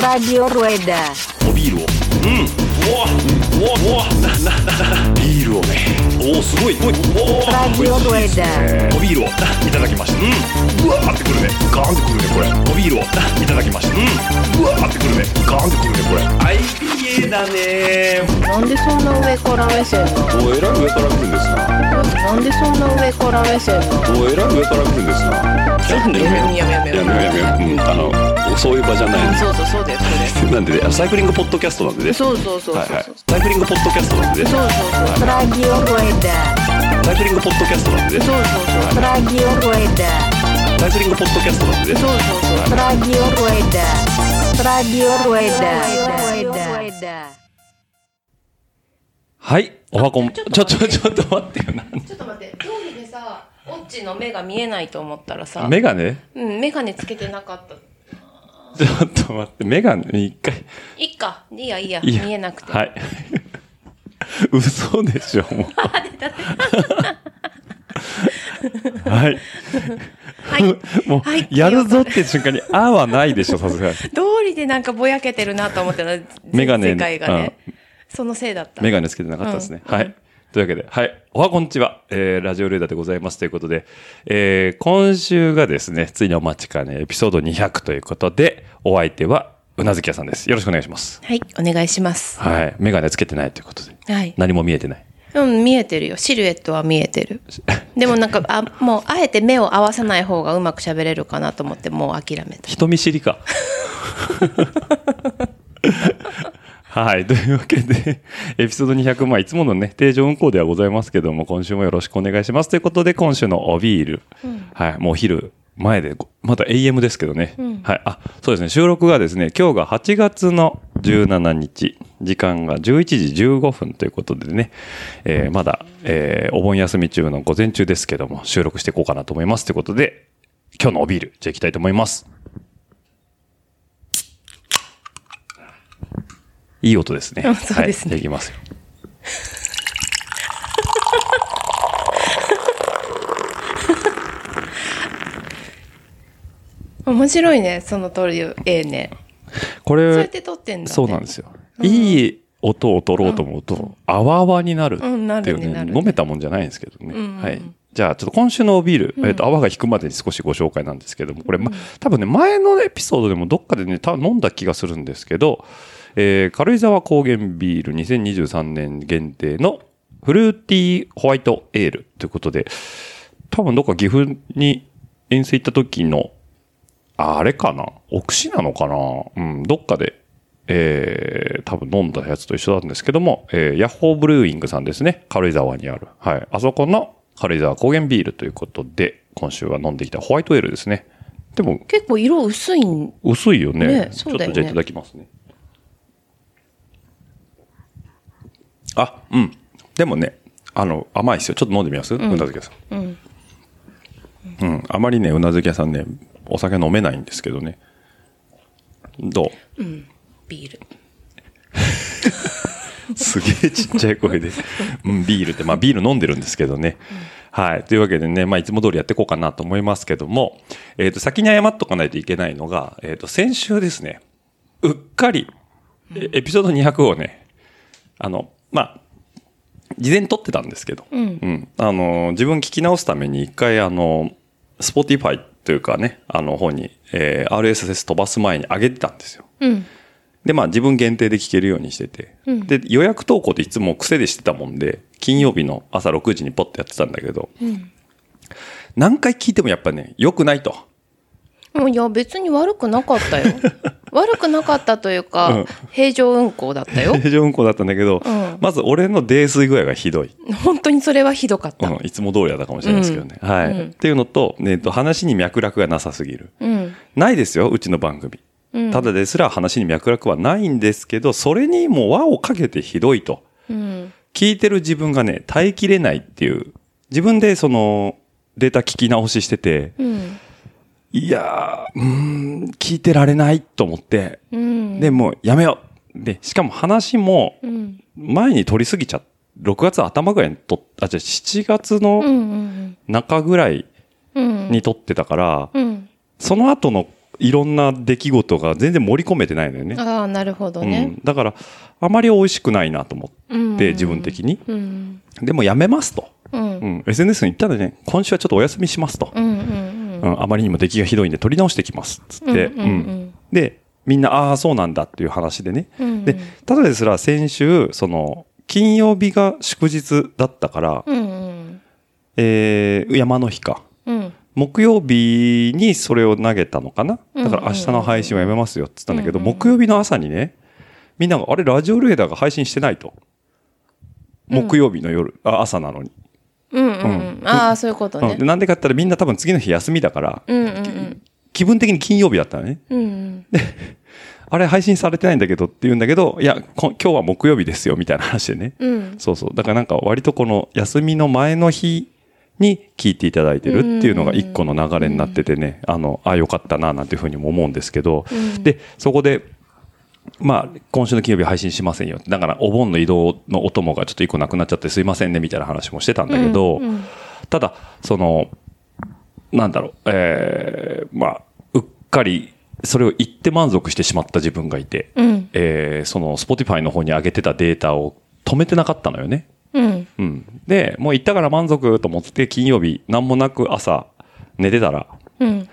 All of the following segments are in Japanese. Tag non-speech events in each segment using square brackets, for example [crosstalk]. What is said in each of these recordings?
Radio Rueda. おビールを。うん。うわ。うわ。うわ。ななななビールをねおおすごいおいおお Radio Rueda. おビールをいただきましたうんうわ。ーってくるねガーンってくるねこれおビールをいただきましたうんうわ。ーってくるねガーンってくるねこれ IPA だね。なんでそんな上から目線なの？おえらい上から来るんですな。なんでそんな上から目線なの？おえらい上から来るんですな。なんでやめやめやめやめやめよう。うんあのそういう場じゃないそうそうそうだよそ [laughs] なんでねサイクリングポッドキャストなんでね。れそうそうそうそう。はいはい。サイクリングポッドキャストなんでね。そうそうそう Radio Rueda. サイクリングポッドキャストなんでね。そうそうそう。Radio Rueda. サイクリングポッドキャストなんでね。そうそうそう。Radio Rueda. Radio Rueda. はいおはこんちょっと待って。とちょっと待ってよ。なちょっと待って。通りでさオッチの目が見えないと思ったらさ。メガネうん眼鏡つけてなかった。ちょっと待って、メガネ一回。いいか。いいやいいや。いや。見えなくて。はい。[laughs] 嘘でしょ、もう。[laughs] [laughs] はい。はい [laughs] もう、はいやるぞって瞬間に、あはないでしょ、さすがに。通りでなんかぼやけてるなと思ってたメガネ世界がねそのせいだったメガネつけてなかったですね。うんはい。というわけで、はい。おはこんにちは。えー、ラジオレーダーでございますということで、えー、今週がですね、ついにお待ちかね、エピソード200ということで、お相手は、うなずき屋さんです。よろしくお願いします。はいお願いしますはい。メガネつけてないということで、はい何も見えてない。うん、見えてるよ。シルエットは見えてる。でもなんか、あ、もう、あえて目を合わさない方がうまく喋れるかなと思って、もう諦めた。人見知りか。はい。というわけで、エピソード200、まあ、いつものね、定常運行ではございますけども、今週もよろしくお願いします。ということで、今週のおビール。はい。もうお昼前で、ごまだ AM ですけどね。はい。あ、そうですね。収録がですね、今日が8月の17日、時間が11時15分ということでね、えーまだ、えーお盆休み中の午前中ですけども、収録していこうかなと思います。ということで、今日のおビール、じゃあ行きたいと思います。いい音ですね。う [laughs] んそうですねはい、じゃあいきますよ。面白いね、その通り、ええね。これそうやって、撮ってんだ、ね。そうなんですよ。いい音を取ろうと思うと、あわあわになるっていうね、飲めたもんじゃないんですけどね。うんはい。じゃあ、ちょっと今週のビール、えっと、泡が引くまでに少しご紹介なんですけども、これ、ま、多分ね、前のエピソードでもどっかでね、多分飲んだ気がするんですけど、えー軽井沢高原ビール2023年限定のフルーティーホワイトエールということで、多分どっか岐阜に遠征行った時の、ああれかな？奥市なのかな？うん、どっかで、えー、多分飲んだやつと一緒なんですけども、えー、ヤッホーブルーイングさんですね。軽井沢にある。はい。あそこの軽井沢高原ビールということで、今週は飲んできたホワイトエールですね。でも、結構色薄いん。薄いよね。ねちそうだよねょっとじゃあいただきますね。あ、うん。でもね、あの、甘いですよ。ちょっと飲んでみます、うなずき屋さん。うん。うん。あまりね、うなずき屋さんね、お酒飲めないんですけどね。どう？ビール。すげえちっちゃい声で、うん、ビールって、まあビール飲んでるんですけどね。はい。というわけでね、まあいつも通りやっていこうかなと思いますけども、えっ、と、先に謝っとかないといけないのが、えっ、と、先週ですね、うっかり、えエピソード200をね、あの、まあ、事前に撮ってたんですけど、うん。あの、自分聞き直すために一回、あの、 Spotify というかね、あの方に、えー RSS 飛ばす前に上げてたんですよ。うん。で、まあ自分限定で聞けるようにしてて。うんで、予約投稿っていつも癖でしてたもんで、金曜日の朝6時にポッとやってたんだけど、ん何回聞いてもやっぱね、良くないと。もういや、別に悪くなかったよ。[laughs] 悪くなかったというか、うん平常運行だったよ。[laughs] 平常運行だったんだけど、うんまず俺の泥酔具合がひどい。本当にそれはひどかった。うん、いつも通りだったかもしれないですけどね。はい、うんっていうのと、えっと、話に脈絡がなさすぎる。うん。ないですよ、うちの番組。うんただですら話に脈絡はないんですけど、それにもう輪をかけてひどいと。うん。聞いてる自分がね、耐えきれないっていう、自分でその、データ聞き直ししてて、うん。いやー、うーん、聞いてられないと思って、うん。で、もうやめよう。で、しかも話もうん。前に取りすぎちゃっ6月頭ぐらいにとっ、あ、じゃあ7月うん。うのん。中ぐらいうん。に撮ってたから、うん。その後のいろんな出来事が全然盛り込めてないのよね。ああなるほどねうん、だから、あまり美味しくないなと思うんって、自分的に。うんでもやめますと。うんうん、SNS に言ったらね、今週はちょっとお休みしますと。うんうんうん、あまりにも出来がひどいんで取り直してきます。つって。うんうんうんで、みんな、ああ、そうなんだっていう話でね。うんうんで、ただですら先週、その、金曜日が祝日だったから、うんうんえー山の日か。うん木曜日にそれを投げたのかな？だから明日の配信はやめますよって言ったんだけど、木曜日の朝にね、みんなが、あれ、ラジオレーダーが配信してないと。木曜日の夜、あ朝なのに。うんうんうん。ああそういうことね。うん。でなんでかって言ったらみんな多分次の日休みだから、うんうんうん。気分的に金曜日だったのね。うんうん。あれ配信されてないんだけどって言うんだけど、いや、こ今日は木曜日ですよみたいな話でね。うん。そうそう。だからなんか割とこの休みの前の日に聞いていただいてるっていうのが一個の流れになっててね、あの、あ、よかったななんていうふうにも思うんですけど、で、そこで、まあ、今週の金曜日配信しませんよ。だから、お盆の移動のお供がちょっと一個なくなっちゃってすいませんね、みたいな話もしてたんだけど、ただ、その、なんだろう、えーまあ、うっかり、それを言って満足してしまった自分がいて、うんえーその、Spotify の方に上げてたデータを止めてなかったのよね。うんうん。で、もう行ったから満足と思って金曜日、なんもなく朝寝てたら、うん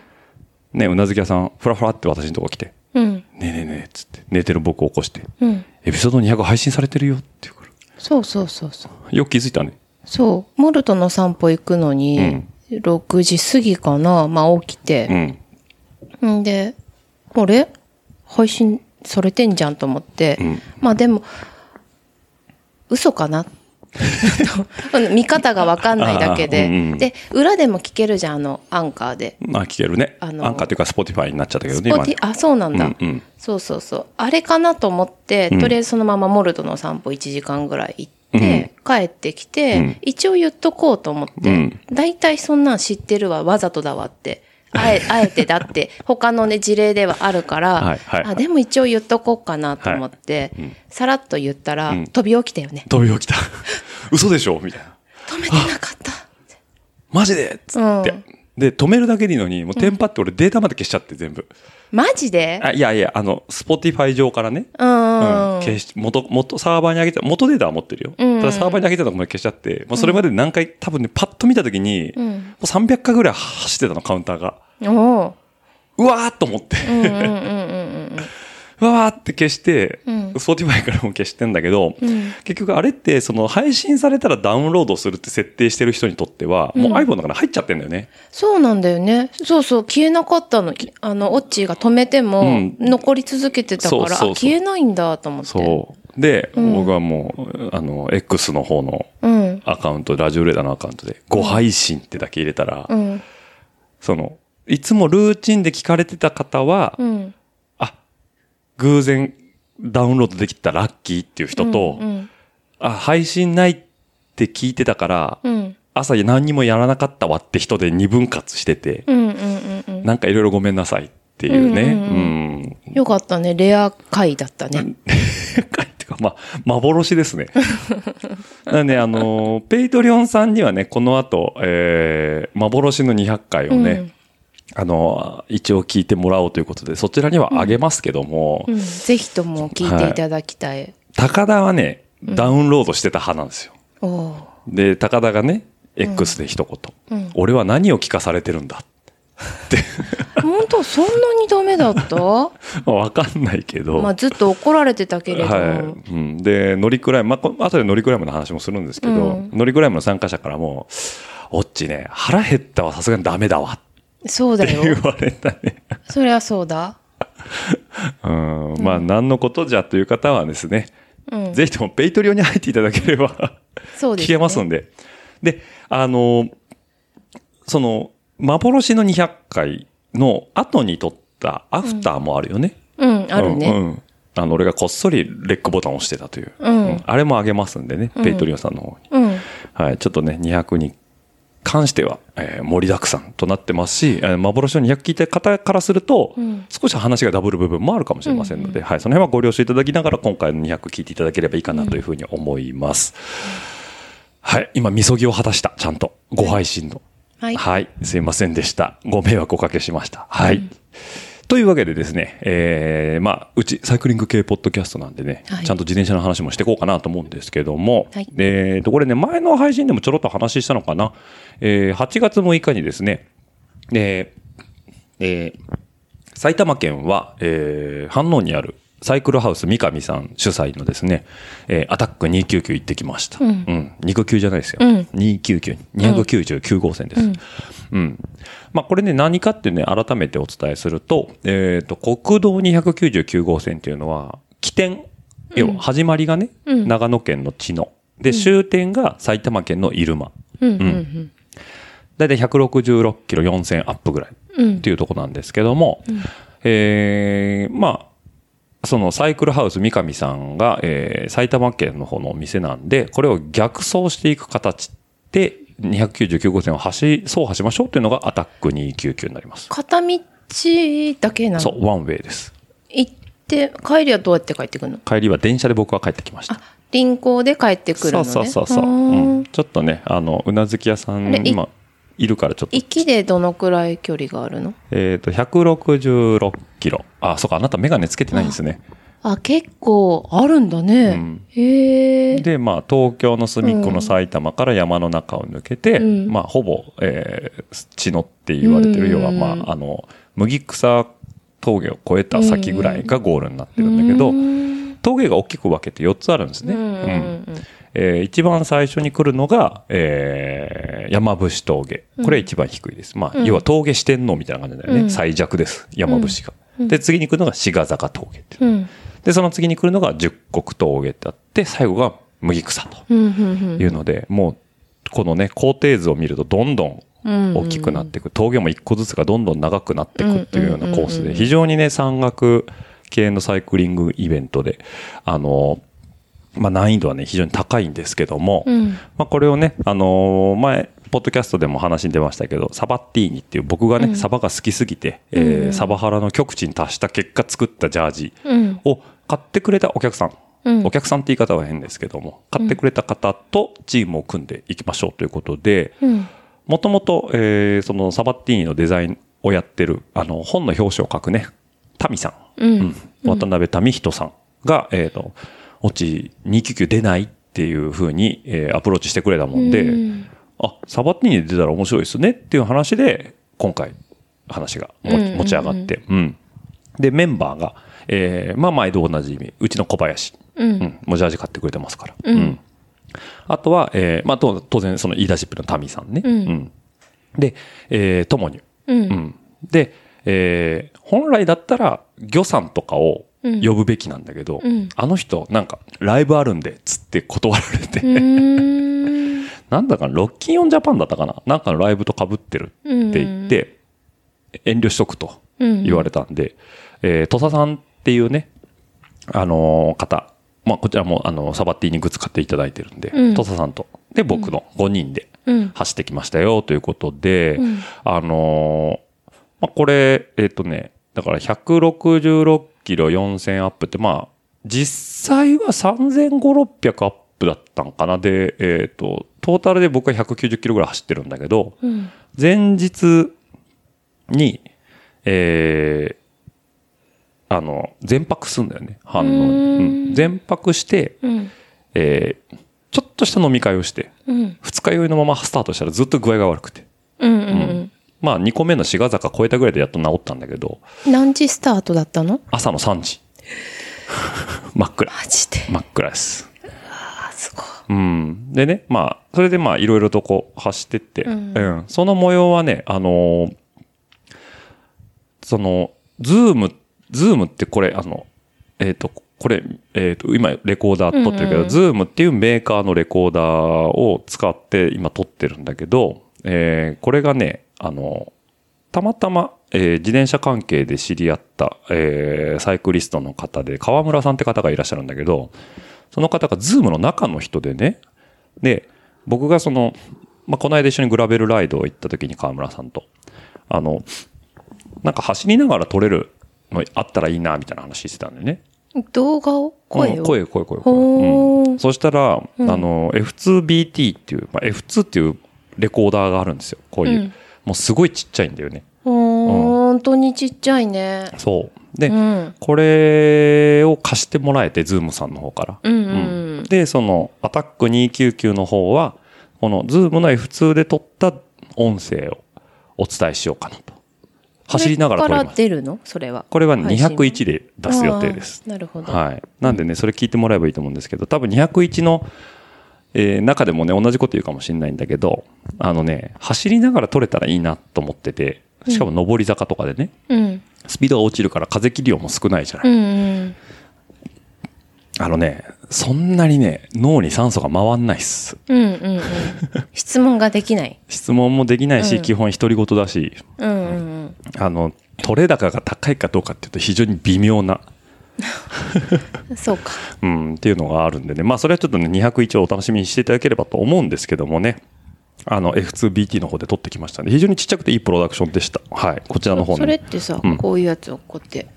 ね、うなずき屋さん、ふらふらって私のとこ来て、うん。ねえねえねえ、つって、寝てる僕を起こして、うん。エピソード200配信されてるよって言うから、そうそうそうそう。よく気づいたね。そう。モルトの散歩行くのに、6時過ぎかなまあ起きうて、ん。ん。であれ？配信されてんじゃんと思って、ん。まあでも嘘かな [laughs] 見方が分かんないだけで、うんうん。で裏でも聞けるじゃんあのアンカーで。まあ聞けるね。あのアンカーっていうか、 Spotify になっちゃったけどね、あそうなんだ、うんうん。そうそうそう。あれかなと思って、うん。とりあえずそのままモルトの散歩1時間ぐらい行って、帰ってきて、うん。一応言っとこうと思って、うん。大体そんなん知ってるわわざとだわってあえあえてだって他のね事例ではあるから、はいはい。あでも一応言っとこうかなと思って、うん。さらっと言ったら、うん。飛び起きたよね。飛び起きた。[laughs] 嘘でしょ？みたいな。止めてなかった。マジで？っつって。うん。で、止めるだけでいいのに、もうテンパって俺データまで消しちゃって全部。マジで？あいやいや、あの、 Spotify 上からね。うん。うん、消し、元、元、サーバーに上げて、元データは持ってるよ。うん。ただサーバーに上げてたのも消しちゃって、もうそれまで何回、多分ね、パッと見たときに、ん。もう300回ぐらい走ってたの、カウンターが。おう。うわーっと思って、うんうんうんうんうんうわーって消して、うん Spotify からも消してんだけど、うん結局あれって、その配信されたらダウンロードするって設定してる人にとっては、もう iPhone の中に入っちゃってんだよね。そうなんだよね。そうそう、消えなかったの。あの、オッチーが止めてもうん、残り続けてたから、あ消えないんだと思って。そう。で、ん僕はもう、あの、X の方のうん。アカウント、ラジオレーダーのアカウントで、ご配信ってだけ入れたら、うん。その、いつもルーチンで聞かれてた方は、うん。あ、偶然ダウンロードできたラッキーっていう人と、うん。あ、配信ないって聞いてたから、うん。朝何にもやらなかったわって人で二分割してて、うん。うん。うん。うん。なんかいろいろごめんなさいっていうね。うんうんうん。よかったね。レア回だったね。[laughs] 回っていうか、まあ、幻ですね。[laughs] なんで、あの、ペイトリオンさんにはね、この後、えー、幻の200回をね、うんあの、一応聞いてもらおうということで、そちらにはあげますけども、うん。ぜひとも聞いていただきたい。高田はね、ダウンロードしてた派なんですよ。おう。で、高田がね、X で一言、うん。俺は何を聞かされてるんだ？[laughs] 本当そんなにダメだった？[laughs] わかんないけど、まあずっと怒られてたけれど。はい。うん、で、乗りクライム、まあこ、後で乗りクライムの話もするんですけど、うん。乗りクライムの参加者からも、おっちね、腹減ったはさすがにダメだわってそうだよ。言われたね。そりゃそうだ。[laughs] うん、まあ、何のことじゃという方はですね、うん。ぜひとも Patreon に入っていただければ、そうです、ね。聞けますんで。で、あの、その、幻の200回の後に撮ったアフターもあるよね。うん、あるね。うんうんあの、俺がこっそりレックボタンを押してたという。うんあれもあげますんでね、うん Patreon さんの方に。うん。はい、ちょっとね、200に関しては、えー盛りだくさんとなってますし、えー幻の200聞いた方からすると、うん少し話がダブる部分もあるかもしれませんので、はい、その辺はご了承いただきながら、今回の200聞いていただければいいかなというふうに思います。はい、今、みそぎを果たした、ちゃんと。ご配信の。はい。はい、すいませんでした。ご迷惑おかけしました。はい。というわけでですね、えー、まあ、うちサイクリング系ポッドキャストなんでね、はい。ちゃんと自転車の話もしていこうかなと思うんですけども、はい。えーと、これね、前の配信でもちょろっと話したのかな、えー、8月6日にですね、えーえー埼玉県は、えー、飯能にあるサイクルハウス三上さん主催のですね、えーアタック299行ってきました。うん。肉球じゃないですよ。うん299、299号線です。うん。まあ、これね、何かってね、改めてお伝えすると、えっ、と、国道299号線っていうのは、起点、要は始まりがね、うん長野県の茅野。で、終点が埼玉県の入間。うんうんだいたい166キロ4000アップぐらいうんっていうところなんですけども、えーまあ、そのサイクルハウス三上さんが、えー埼玉県の方のお店なんで、これを逆走していく形で、299号線を走、走破しましょうっていうのがアタック299になります。片道だけなのそう、ワンウェイです。行って帰りはどうやって帰ってくるの？帰りは電車で僕は帰ってきましたあ。臨行で帰ってくるのねそうそうそうそう、ーうんん。ちょっとね、あの、うなずき屋さん今、いるからちょっと行きでどのくらい距離があるの？えっ、と、166キロ。あ、そうか、あなたメガネつけてないんですね。あ結構あるんだね、うん。へえで、まあ、東京の隅っこの埼玉から山の中を抜けて、うん。まあ、ほぼ、えー、血のって言われてる、うん。要は、まあ、あの、麦草峠を越えた先ぐらいがゴールになってるんだけど、峠が大きく分けて4つあるんですね。うん。うん。うん。うんえー一番最初に来るのが、えー山伏峠。これは一番低いです。まあ、要は峠四天王みたいな感じだよね。うん最弱です。山伏が。で、次に来るのが志賀坂峠ってで、その次に来るのが十国峠ってあって、最後が麦草とうんうんいうので、もう、このね、工程図を見るとどんどんうん大きくなっていく。峠も一個ずつがどんどん長くなっていくっていうようなコースで、うんうんうんうん非常にね、山岳系のサイクリングイベントで、あの、まあ難易度はね、非常に高いんですけども、うん。まあこれをね、あのー前、ポッドキャストでも話に出ましたけど、サバッティーニっていう僕がね、サバが好きすぎて、えーうん。サバハラの極地に達した結果作ったジャージうん。を買ってくれたお客さん、うん。お客さんって言い方は変ですけども、買ってくれた方とチームを組んでいきましょうということで、うん。もともと、えーそのサバッティーニのデザインをやってる、あの、本の表紙を書くね、タミさん、うん。渡辺民人さんが、えっ、と、オチ299出ないっていうふうに、えーアプローチしてくれたもんで、うんあ、サバッティー出たら面白いですねっていう話で、今回、話が持ち上がって、うん。で、メンバーが、えーまあ、毎度おなじみ、うちの小林。ううんん。もうジャージ買ってくれてますから。うんあとは、えーまあ、と当然、その言い出しっぺのタミさんね。うんで、えー、ともにゅ。うんうん。で、えー本来だったら、魚さんとかを呼ぶべきなんだけど、うん。あの人、なんか、ライブあるんで、つって断られて、[laughs] なんだかな、ロッキンオンジャパンだったかな？なんかのライブと被ってるって言って、遠慮しとくと言われたんで、えー、土佐さんっていうね、あのー方、まあ、こちらも、あの、サバッティにグッズ買っていただいてるんで、うん。土佐さんと、で、僕の5人でうん。走ってきましたよ、ということで、うん。あのーまあ、これ、えっ、とね、だから166キロ4000アップって、まあ、実際は3500、600アップだったんかな。で、えっ、と、トータルで僕は190キロぐらい走ってるんだけど、うん。前日に、えー、あの、全泊すんだよね、反応に。うん。全泊して、うん。えー、ちょっとした飲み会をして、うん。二日酔いのままスタートしたらずっと具合が悪くて。うん。うんまあ、2個目の志賀坂超えたぐらいでやっと治ったんだけど、何時スタートだったの？朝の3時。[laughs] 真っ暗。マジで？真っ暗です。あすごいうん。でね、まあ、それでまあ、いろいろとこう、走ってって、ううんん。その模様はね、あのーその、 Zoom、Zoom ってこれ、あの、えっ、と、これ、えっ、と、今、レコーダー撮ってるけど、うんうん Zoom っていうメーカーのレコーダーを使って今撮ってるんだけど、えーこれがね、あの、たまたま、えー自転車関係で知り合った、えーサイクリストの方で、川村さんって方がいらっしゃるんだけど、その方がズームの中の人でね、で、僕がその、まあ、この間一緒にグラベルライドを行った時に川村さんと、あの、なんか走りながら撮れるのあったらいいな、みたいな話してたんだよね。動画を？声をうん声、声、声、声。うんそしたら、あの、F2BT っていう、まあ、F2 っていうレコーダーがあるんですよ。こういう。うんもうすごいちっちゃいんだよね。ほ本当にちっちゃいね。そう。で、うん。これを貸してもらえて、 Zoom さんの方から。うんうん。で、その、アタック299の方は、このズームの F2 で撮った音声をお伝えしようかなと。走りながら撮りこれからます。出るの？それは。これはね配信201で出す予定ですなるほど。はい。なんでね、それ聞いてもらえばいいと思うんですけど、多分201の、えー中でもね、同じこと言うかもしれないんだけど、あのね、走りながら撮れたらいいなと思ってて、しかも上り坂とかでね、うん。スピードが落ちるから風切り量も少ないじゃない。うんうん。あのね、そんなにね、脳に酸素が回んないっす。うんうんうん。質問ができない。[laughs] 質問もできないし、うん基本独り言だし、うんうんあの、取れ高が高いかどうかっていうと非常に微妙な、うん。[laughs] そうか。うん、っていうのがあるんでね。まあ、それはちょっとね、201をお楽しみにしていただければと思うんですけどもね。あの、F2BT の方で撮ってきましたね。非常にちっちゃくていいプロダクションでした。はい。こちらの方それね。ってさ、うんこういうやつをこうやって、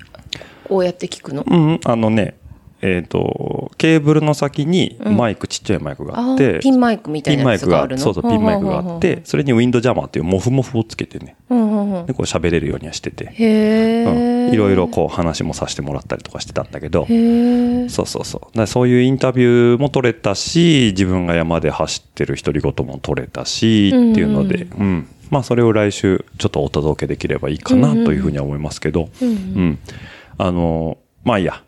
こうやって聞くの？うん、あのね、えっ、と、ケーブルの先にマイク、ちっちゃいマイクがああって、ーピンマイクみたいなピンマイクがやつがあるのそうそう、ピンマイクがあって、それにウィンドジャマーっていうモフモフをつけてね、うんうんうん。で、こう喋れるようにはしてて、へうん、え。いろいろこう話もさせてもらったりとかしてたんだけど。そうそうそう。だそういうインタビューも取れたし、自分が山で走ってる独り言も取れたし、っていうので、うん、まあそれを来週ちょっとお届けできればいいかなというふうには思いますけど、うん。あの、まあいいや。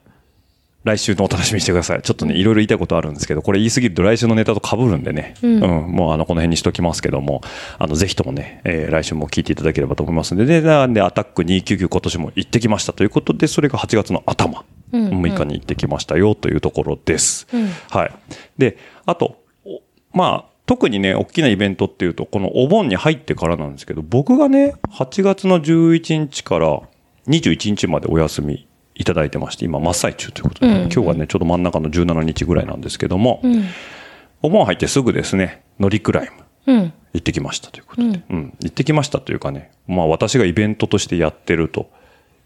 来週のお楽しみにしてください。ちょっとね、いろいろ言いたいことあるんですけど、これ言い過ぎると来週のネタと被るんでね、うん、もうあの、この辺にしときますけども、あの、ぜひともね、えー来週も聞いていただければと思いますので、で、なんで、アタック299今年も行ってきました。ということで、それが8月の頭、うん。うん6日に行ってきましたよというところです。うん。はい。で、あと、おまあ、特にね、大きなイベントっていうと、このお盆に入ってからなんですけど、僕がね、8月の11日から21日までお休みいただいてまして、今真っ最中ということで、うんうん今日はね、ちょうど真ん中の17日ぐらいなんですけども、うん。お盆入ってすぐですね、乗りクライム。うん。行ってきましたということで、うん行ってきましたというかね、まあ私がイベントとしてやってると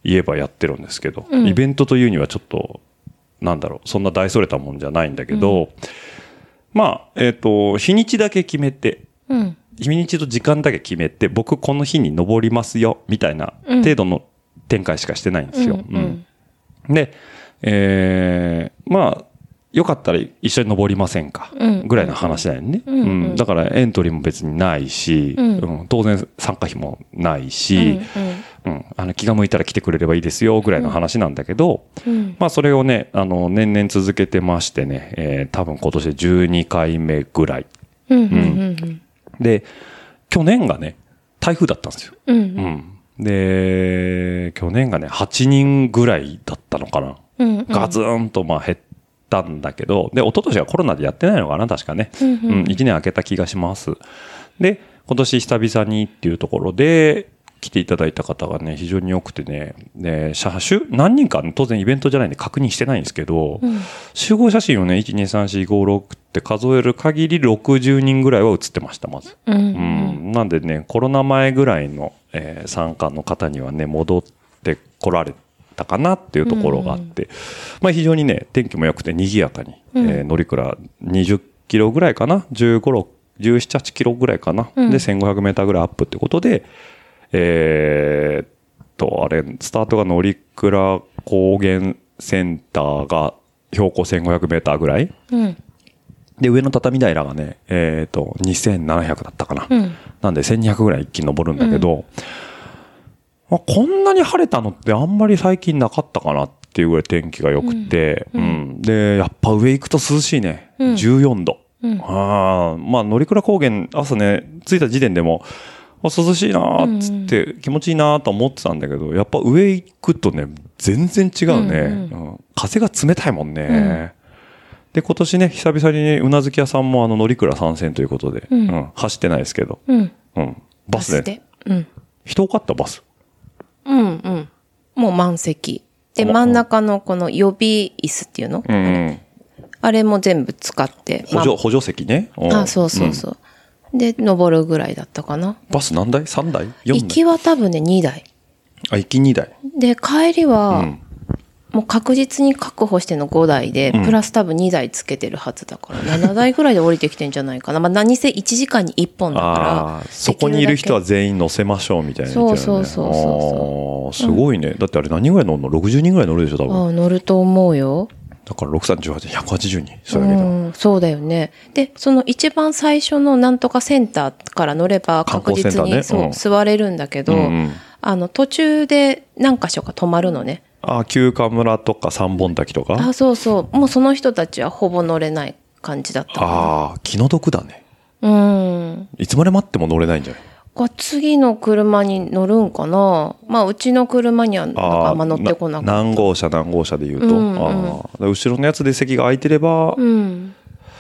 言えばやってるんですけど、うんイベントというにはちょっと、なんだろう、そんな大それたもんじゃないんだけど、まあ、えっ、と、日にちだけ決めて、うん。日にちと時間だけ決めて、僕この日に登りますよ、みたいなうん程度の展開しかしてないんですよ。うんうんで、えーまあ、よかったら一緒に登りませんか、うん。ぐらいの話だよね、うんうんうん。だからエントリーも別にないし、うん。うん。当然参加費もないし、うんうん。あの気が向いたら来てくれればいいですよぐらいの話なんだけど、うん。まあそれをね、あの年々続けてましてね、えー多分今年で12回目ぐらい。うん。で、去年がね、台風だったんですよ。うん。うん。で、去年がね、8人ぐらいだったのかな。うん。ガツンとまあ減ったんだけど、で、一昨年はコロナでやってないのかな、確かね。うんうんうん、1年空けた気がします。で、今年久々にっていうところで、来ていただいた方がね、非常に多くてね、で、車種、何人か、当然イベントじゃないんで確認してないんですけど、うん。集合写真をね、1、2、3、4、5、6って数える限り60人ぐらいは写ってました、まず。うん。うん、なんでね、コロナ前ぐらいの、えー参加の方にはね、戻ってこられたかなっていうところがあって、まあ非常にね、天気も良くて賑やかに、うん。えー乗鞍20キロぐらいかな、15、6 17、8キロぐらいかな、うん。で、1500メーターぐらいアップってことで、えーっと、あれ、スタートが乗鞍高原センターが標高1500メーターぐらいうん。で、上の畳平がね、えっ、と、2700だったかな。うん。なんで1200ぐらい一気に登るんだけど、まあ、こんなに晴れたのってあんまり最近なかったかなっていうぐらい天気が良くて、ううんんで、やっぱ上行くと涼しいね。うん14度。うんああ、まあ、乗鞍高原、朝ね、着いた時点でも、あ涼しいなーっつって、気持ちいいなーと思ってたんだけど、やっぱ上行くとね、全然違うね。うんうん風が冷たいもんね。うんで、今年ね、久々にね、うなずき屋さんもあの、乗鞍参戦ということで、うんうん走ってないですけど、うん。うん。バスで。。うん。人多かったバス？うんうん。もう満席。で、真ん中のこの予備椅子っていうの、うんうん。あれも全部使って。補助、補助席ね。うんあ、そうそうそう。で、登るぐらいだったかな。バス何台 ?3 台 ?4 台？行きは多分ね、2台。あ、行き2台。で、帰りは、うん。もう確実に確保しての5台で、うんプラス多分2台つけてるはずだから、7台ぐらいで降りてきてんじゃないかな。まあ何せ1時間に1本だあかあ、そこにいる人は全員乗せましょうみたいなね。そうそうそうそうすごいね。だってあれ何人ぐらい乗るの ?60 人ぐらい乗るでしょ、多ら、分。ああ、乗ると思うよ。だから6、3、18、180人。それだけだ。うん、そうだよね。で、その一番最初のなんとかセンターから乗れば観確実に、ねそう、うん座れるんだけど、うんうんあの、途中で何箇所か止まるのね。ああ、休暇村とか三本滝とか？あ、そうそう。もうその人たちはほぼ乗れない感じだったかああ、気の毒だね。な。うん。いつまで待っても乗れないんじゃない？が次の車に乗るんかな？まあ、うちの車にはなんかあんま乗ってこなくて。何号車何号車で言うと。うんうんああ後ろのやつで席が空いてれば、うん。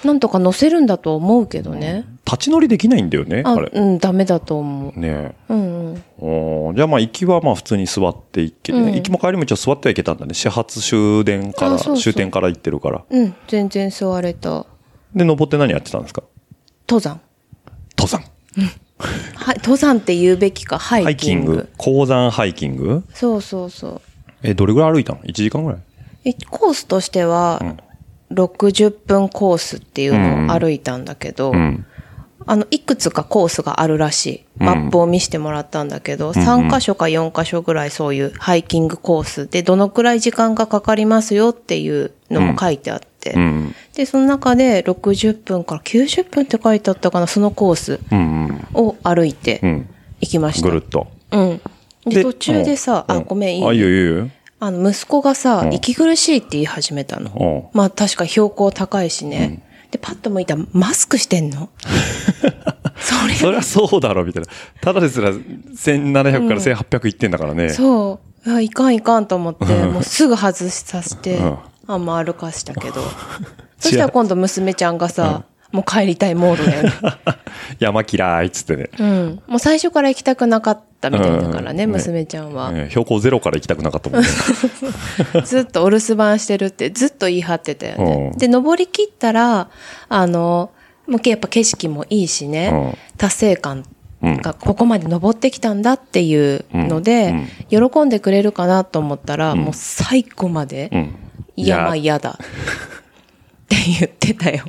なんとか乗せるんだと思うけどね。立ち乗りできないんだよね、あ、あれ。うん、ダメだと思う。ねえ。うんうん。じゃあまあ行きはまあ普通に座って行けて、うん行きも帰り道は座ってはいけたんだね始発終電から終点から行ってるからうん、全然座れた。で登って何やってたんですか？登山。登山はい、登山って言うべきか、ハハイキンイキング？グ高山ハイキング？そうそうそう。えどれぐらい歩いたの？1時間ぐらい？えコースとしては、60分コースっていうのを歩いたんだけど、うんあの、いくつかコースがあるらしい。うん。マップを見せてもらったんだけど、ん3箇所か4箇所ぐらいそういうハイキングコースで、どのくらい時間がかかりますよっていうのも書いてあって、うん。で、その中で60分から90分って書いてあったかな、そのコースうんを歩いてうん。行きました。ぐるっと。うん。で、で途中でさ、あ、うん。ごめん、いい？あいいよいいよ。あの、息子がさ、うん。息苦しいって言い始めたの。うん。まあ確か標高高いしね。で、パッと向いたら、マスクしてんの？[laughs] それ。そりゃそうだろみたいな。ただですら1700から1800いってんだからね、そう。あいかんいかんと思って、もうすぐ外しさせて、うん。あんま歩かしたけど。[laughs] そしたら今度娘ちゃんがさ、もう帰りたいモードだよね。[laughs] 山嫌いっつってね、うん。もう最初から行きたくなかったみたいだからね、うん。娘ちゃんは。ね。標高ゼロから行きたくなかったもんね。[laughs] ずっとお留守番してるってずっと言い張ってたよね。う。ん。で、登り切ったら、あの、もうやっぱ景色もいいしね、うん。達成感うん。がここまで登ってきたんだっていうので、喜んでくれるかなと思ったら、もう最後まで、うん。いや、まあ嫌だ。[laughs] って言ってたよ。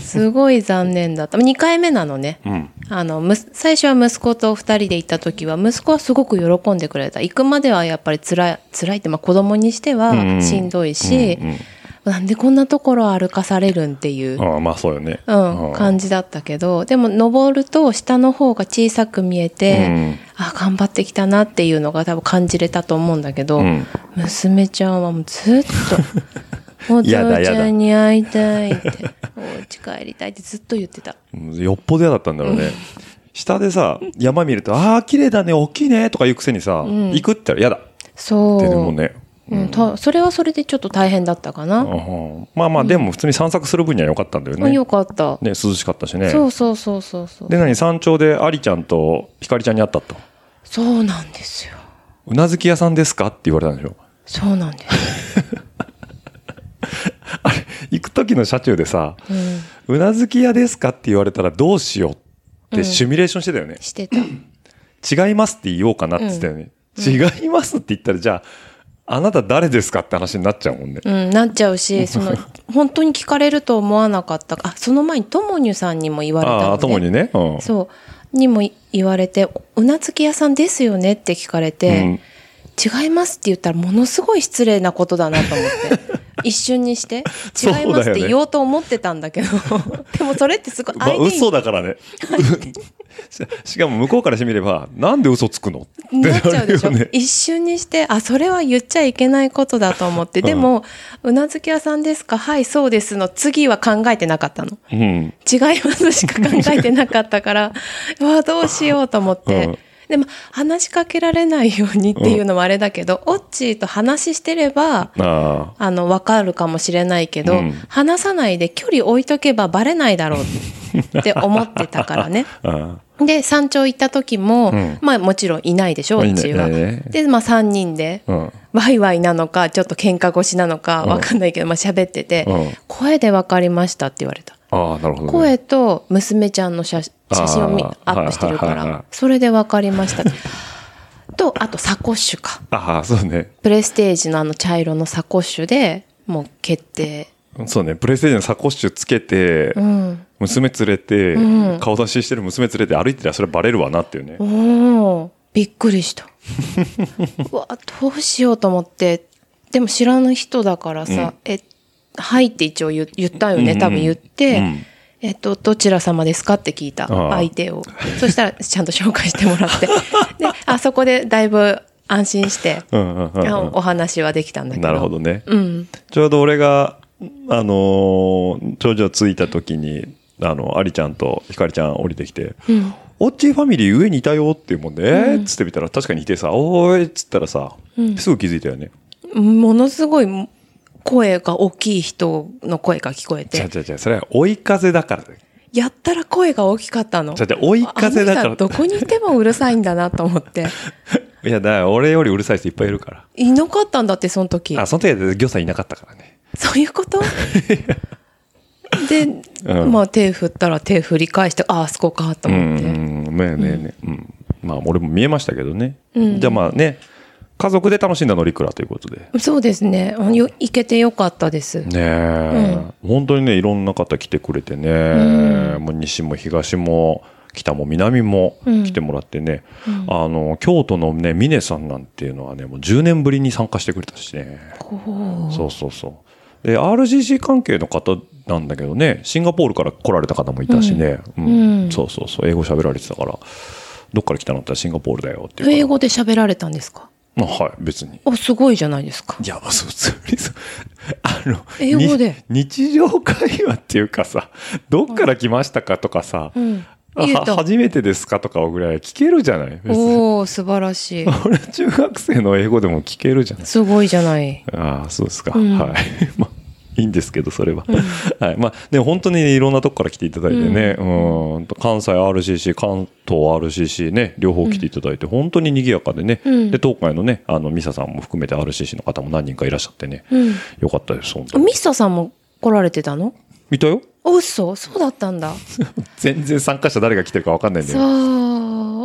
すごい残念だった。2回目なのね。うん。あの、最初は息子と二人で行った時は、息子はすごく喜んでくれた。行くまではやっぱり辛い、辛いって、まあ子供にしてはうんしんどいし、うんうん。なんでこんなところ歩かされるんっていう、ああまあそうよね。うん、感じだったけど、でも登ると下の方が小さく見えて、うん。あ、頑張ってきたなっていうのが多分感じれたと思うんだけど、うん。娘ちゃんはもうずっと、お父ちゃんに会いたいって、お家帰りたいってずっと言ってた。うんよっぽど嫌だったんだろうね。下でさ、山見ると、ああ、綺麗だね、大きいね、とか言うくせにさ、行くって言ったら嫌だそう。でもね。うん、たそれはそれでちょっと大変だったかな。うんまあまあ、でも普通に散策する分には良かったんだよね。うんよかった。ね、涼しかったしね。そうそうそうそうそう。で、何山頂でアリちゃんとヒカリちゃんに会ったと？そうなんですよ。うなずき屋さんですか？って言われたんでしょ。そうなんです。[laughs] 時の車中でさ、うなずき屋ですかって言われたらどうしようってシミュレーションしてたよね。してた。違いますって言おうかなって言ってたよね。違いますって言ったら、じゃあ、あなた誰ですかって話になっちゃうもんね。うん、なっちゃうし、[laughs] その、本当に聞かれると思わなかった。あ、その前にともにゅさんにも言われたの、ね。ああ、ともにね。うん。そう。にも言われて、うなずき屋さんですよねって聞かれて、うん違いますって言ったらものすごい失礼なことだなと思って。[laughs] 一瞬にして、違いますって言おうと思ってたんだけど、[laughs] でもそれってすごいまあ、相手に嘘だからね。[laughs] ししかも向こうからしてみれば、なんで嘘つくの？ってなっちゃうでしょ、ね。一瞬にして、あ、それは言っちゃいけないことだと思って、でも、うなずき屋さんですか？はい、そうですの次は考えてなかったの。うん。違いますしか考えてなかったから、うわ、どうしようと思って。うんでも、話しかけられないようにっていうのもあれだけど、オッチーと話してれば、ああの、わかるかもしれないけど、うん話さないで距離置いとけばバレないだろうって思ってたからね。[laughs] で、山頂行った時も、うんまあもちろんいないでしょ、オッチーは。で、まあ3人で、あ。うん。ワイワイなのか、ちょっと喧嘩腰なのか、うんわかんないけど、まあ喋ってて、うん声でわかりましたって言われた。ああ、なるほど、ね。声と娘ちゃんの写写真をアップしてるから、それでわかりました。[laughs] と、あとサコッシュか。ああ、そうね。プレステージのあの茶色のサコッシュでもう決定。そうね。プレイステージのサコッシュつけて、うん。娘連れて、うん顔出ししてる娘連れて歩いてりゃそれバレるわなっていうね。おーびっくりした。[laughs] うわ、どうしようと思って。でも知らぬ人だからさ、え、はいって一応言言ったよね。うん多分言って、うんえっと、どちら様ですかって聞いた。ああ相手を。そしたらちゃんと紹介してもらって。[laughs] で、あそこでだいぶ安心して、うんうんうんうんお話はできたんだけど。なるほどね。うん。ちょうど俺が、あのー頂上着いた時に、あの、アリちゃんとヒカリちゃん降りてきて、うん。オッチーファミリー上にいたよっていうもんね、つってみたら確かにいてさ、おーいっつったらさ、すぐ気づいたよね。ものすごい声が大きい人の声が聞こえて、じゃじゃじゃそれは追い風だから。やったら声が大きかったの。じゃじゃ追い風だから。どこにいてもうるさいんだなと思って。[laughs] いや、だから俺よりうるさい人いっぱいいるから。いなかったんだって、その時。あ、その時はギョさんいなかったからね。そういうこと？[laughs] で、うんまあ手振ったら手振り返して、ああ、そこかとう思って。ん、ねえねえねえ、うん。まあ俺も見えましたけどね。うんじゃあまあね、家族で楽しんだ乗りくらということで。そうですね。行けてよかったです。ねえ、本当にねいろんな方来てくれてね、もう西も東も北も南も来てもらってね、あの京都のね峰さんなんていうのはねもう10年ぶりに参加してくれたしね。そうそうそう。で RCC 関係の方なんだけどねシンガポールから来られた方もいたしね、うん。うん。そうそうそう。英語喋られてたからどっから来たのって言ったらシンガポールだよっていう英語で喋られたんですか？あはい別にお、すごいじゃないですか。いや、まあ、そう、そう、あの、英語でに日常会話っていうかさ、どっから来ましたかとかさ、うん。初めてですかとかぐらい聞けるじゃない？おお素晴らしい。俺中学生の英語でも聞けるじゃない？すごいじゃない。ああ、そうですか。うんはい。[laughs] まあ、いいんですけど、それは。[laughs] はい。まあ、でも本当にねいろんなとこから来ていただいてね、うん、関西 RCC、関東 RCC ね、両方来ていただいて、本当に賑やかでね、うん。で、東海のね、あの、ミサさんも含めて RCC の方も何人かいらっしゃってね、うん。よかったです、本当に。ミッサさんも来られてたの？見たよお、嘘？そうだったんだ。[laughs] 全然参加者誰が来てるか分かんないんだそう。よ。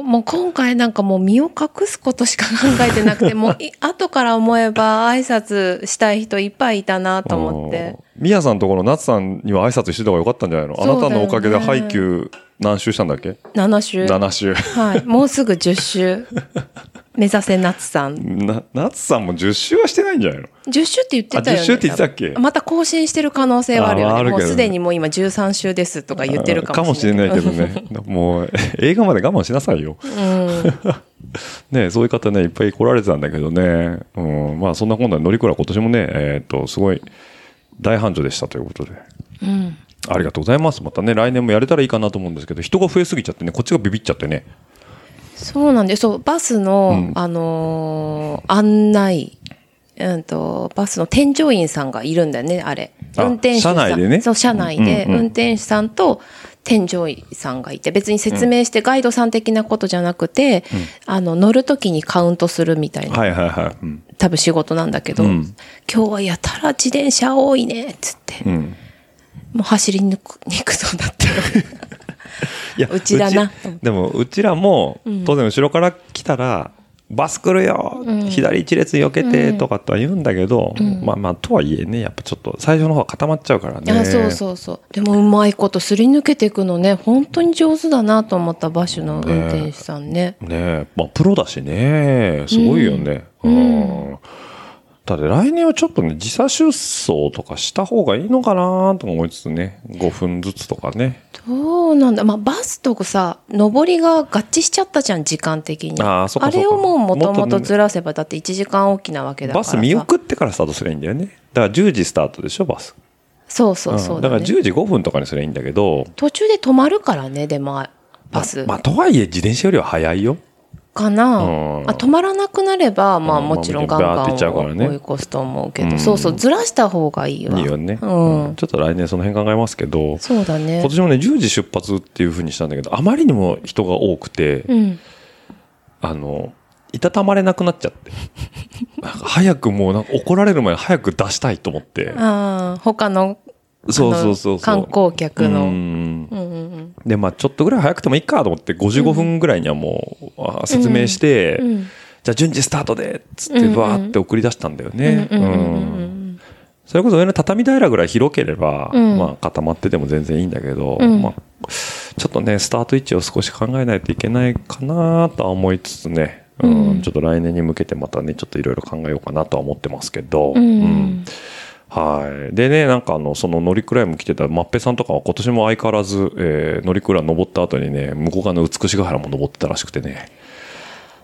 もう今回なんかもう身を隠すことしか考えてなくて、[laughs] もうい後から思えば挨拶したい人いっぱいいたなと思って。うん。ミヤさんのところ、夏さんには挨拶してた方がよかったんじゃないの、あなたのおかげで配給何周したんだっけ？7週。?7 周。はい。もうすぐ10週。[laughs] 目指せ夏さん。な、夏さんも10周はしてないんじゃないの？10週って言ってたよね。あ10週って言ってたっけ？また更新してる可能性はあるよね。ねもうすでにもう今13週ですとか言ってるかもしれない。かもしれないけどね。[laughs] もう、映画まで我慢しなさいよ。[laughs] ねそういう方ね、いっぱい来られてたんだけどね。うん、まあそんな今度は乗り倉今年もね、えっ、と、すごい大繁盛でしたということで。うん。うん。ありがとうございます。またね、来年もやれたらいいかなと思うんですけど、人が増えすぎちゃってね、こっちがビビっちゃってね。そうなんです。そう、バスの、うんあのー案内、うんと、バスの添乗員さんがいるんだよね、あれ。あ運転手さん。車内でねそう、車内で、うんうん運転手さんと添乗員さんがいて、別に説明してガイドさん的なことじゃなくて、あの、乗るときにカウントするみたいな、はいはいはい。うん。多分仕事なんだけど、うん今日はやたら自転車多いね、つって。うん。もう走り抜く、にくそうだったよ。いやうちだなでも、うちらも、当然後ろから来たら、バス来るよ、左一列避けてとかとは言うんだけど、まあまあ、とはいえね、やっぱちょっと最初の方は固まっちゃうからね。あそうそうそう。でもうまいことすり抜けていくのね、本当に上手だなと思ったバシュの運転手さんね。ねえ、まあ、プロだしね、すごいよね。うん。だって来年はちょっとね、時差出走とかした方がいいのかなとか思いつつね、5分ずつとかね。どうなんだ。まあバスとさ、上りが合致しちゃったじゃん、時間的に。あれをもうもともとずらせば、だって1時間おきなわけだからさ。バス見送ってからスタートすればいいんだよね。だから10時スタートでしょ、バス。そうそうそうだ,、んだからね10時5分とかにすればいいんだけど、途中で止まるからね、でも、バス。まあ、とはいえ自転車よりは早いよ。かな、うんあ止まらなくなれば、まあうんもちろんガンガン追い越すと思うけど、うんそうそう、ずらした方がいいわ。いいよね、うん。うんちょっと来年その辺考えますけど、そうだね今。年もね、10時出発っていうふうにしたんだけど、あまりにも人が多くて、うん。あの、いたたまれなくなっちゃって。[laughs] 早くもうなんか怒られる前に早く出したいと思って。ああ、他のそうそうそう観光客の。うん。うんうんうん。で、まあちょっとぐらい早くてもいいかと思って、55分ぐらいにはもう、あ説明して、うんじじゃあ順次スタートでっつってバーって送り出したんだよね。うんそれこそ上の畳平ぐらい広ければ、うん。まあ固まってても全然いいんだけど、うん。まあ、ちょっとね、スタート位置を少し考えないといけないかなとは思いつつね、うん。うん。ちょっと来年に向けてまたね、ちょっといろいろ考えようかなとは思ってますけど、うん。うんはい。でね、なんかあの、その乗りクライム来てたマッペさんとかは今年も相変わらず、えー、乗りクラ登った後にね、向こう側の美しが原も登ってたらしくてね。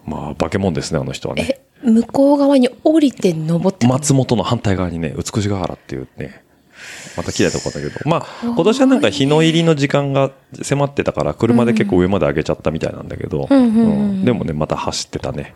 まあ、化け物ですね、あの人はね。え、向こう側に降りて登って松本の反対側にね、美しが原っていうね、また綺麗なとこだけど、まあ、今年はなんか日の入りの時間が迫ってたから、車で結構上まで上げちゃったみたいなんだけど、うんうんうんうんでもね、また走ってたね。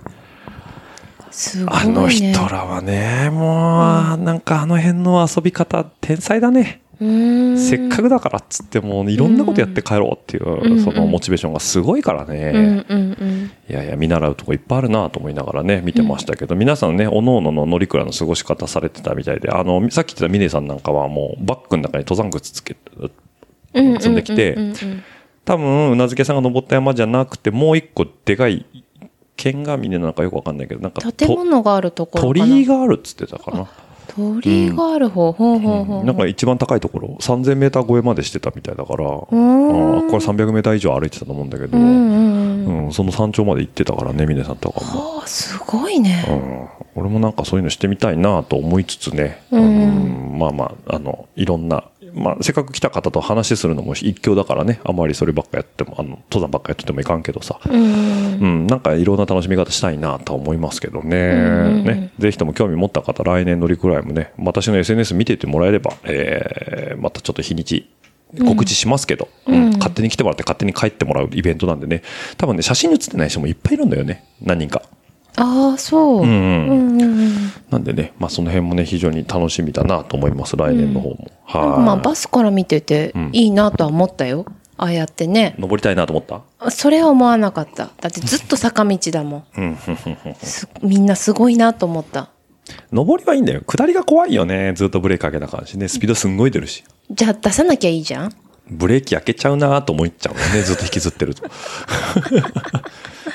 ね。あの人らはね、もう、なんかあの辺の遊び方、天才だね。せっかくだからっつっても、いろんなことやって帰ろうっていう、んそのモチベーションがすごいからうんね。いやいや、見習うとこいっぱいあるなと思いながらね、見てましたけど、皆さんね、おのおのの乗り倉の過ごし方されてたみたいで、あの、さっき言ってたミネさんなんかはもう、バッグの中に登山靴つけて、積んできて多分、うなずけさんが登った山じゃなくて、もう一個でかい、剣が峰なのかよくわかんないけど、なんかと、建物があるところ。鳥居があるっつってたかな。鳥居がある方、ほうほうほう。なんか一番高いところ、3000メーター超えまでしてたみたいだから、あこれ300メーター以上歩いてたと思うんだけど、うんうんうん。うん、その山頂まで行ってたからね、峰さんとかも。はあ、すごいね。うん、俺もなんかそういうのしてみたいなと思いつつね、うんうんまあまあ、あの、いろんな、まあ、せっかく来た方と話するのも一興だからね、あまりそればっかやっても、あの、登山ばっかやっててもいかんけどさ、うん。うん、なんかいろんな楽しみ方したいなとは思いますけどね。んね。ぜひとも興味持った方、来年乗りくらいもね、私の SNS 見ててもらえれば、えー、またちょっと日にち、告知しますけど、うん勝手に来てもらって勝手に帰ってもらうイベントなんでね、多分ね、写真に写ってない人もいっぱいいるんだよね。何人か。ああ、そう。うんうん。うん。なんでね、まあその辺もね、非常に楽しみだなと思います、来年の方も。なんかまあはい。バスから見ててんいいなとは思ったよ。ああやってね。登りたいなと思った？それは思わなかった。だってずっと坂道だもん。みんなすごいなと思った。登りはいいんだよ。下りが怖いよね。ずっとブレーキかけな感じね。スピードすんごい出るし。じゃあ出さなきゃいいじゃんブレーキ開けちゃうなと思っちゃうよね。ずっと引きずってると。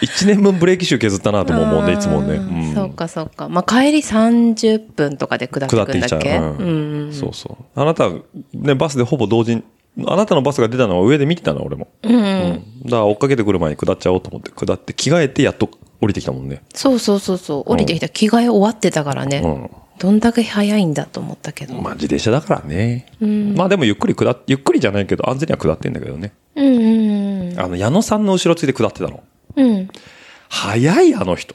1年分ブレーキ臭削ったなとも思うね、いつもね。うんそうかそうか。まあ帰り30分とかで下って下っていっちゃう。くんだっけうんうん。そうそう。あなた、ね、バスでほぼ同時に、あなたのバスが出たのは上で見てたの、俺も。うん。うんだから追っかけてくる前に下っちゃおうと思って、下って着替えてやっと降りてきたもんね。そうそうそうそう。降りてきた着替え終わってたからね。うん。どんだけ早いんだと思ったけど。まあ自転車だからね。まあでもゆっくり下っ、ゆっくりじゃないけど安全には下ってんだけどね。うんうんうん。あの、矢野さんの後ろついて下ってたの。うん。早い、あの人。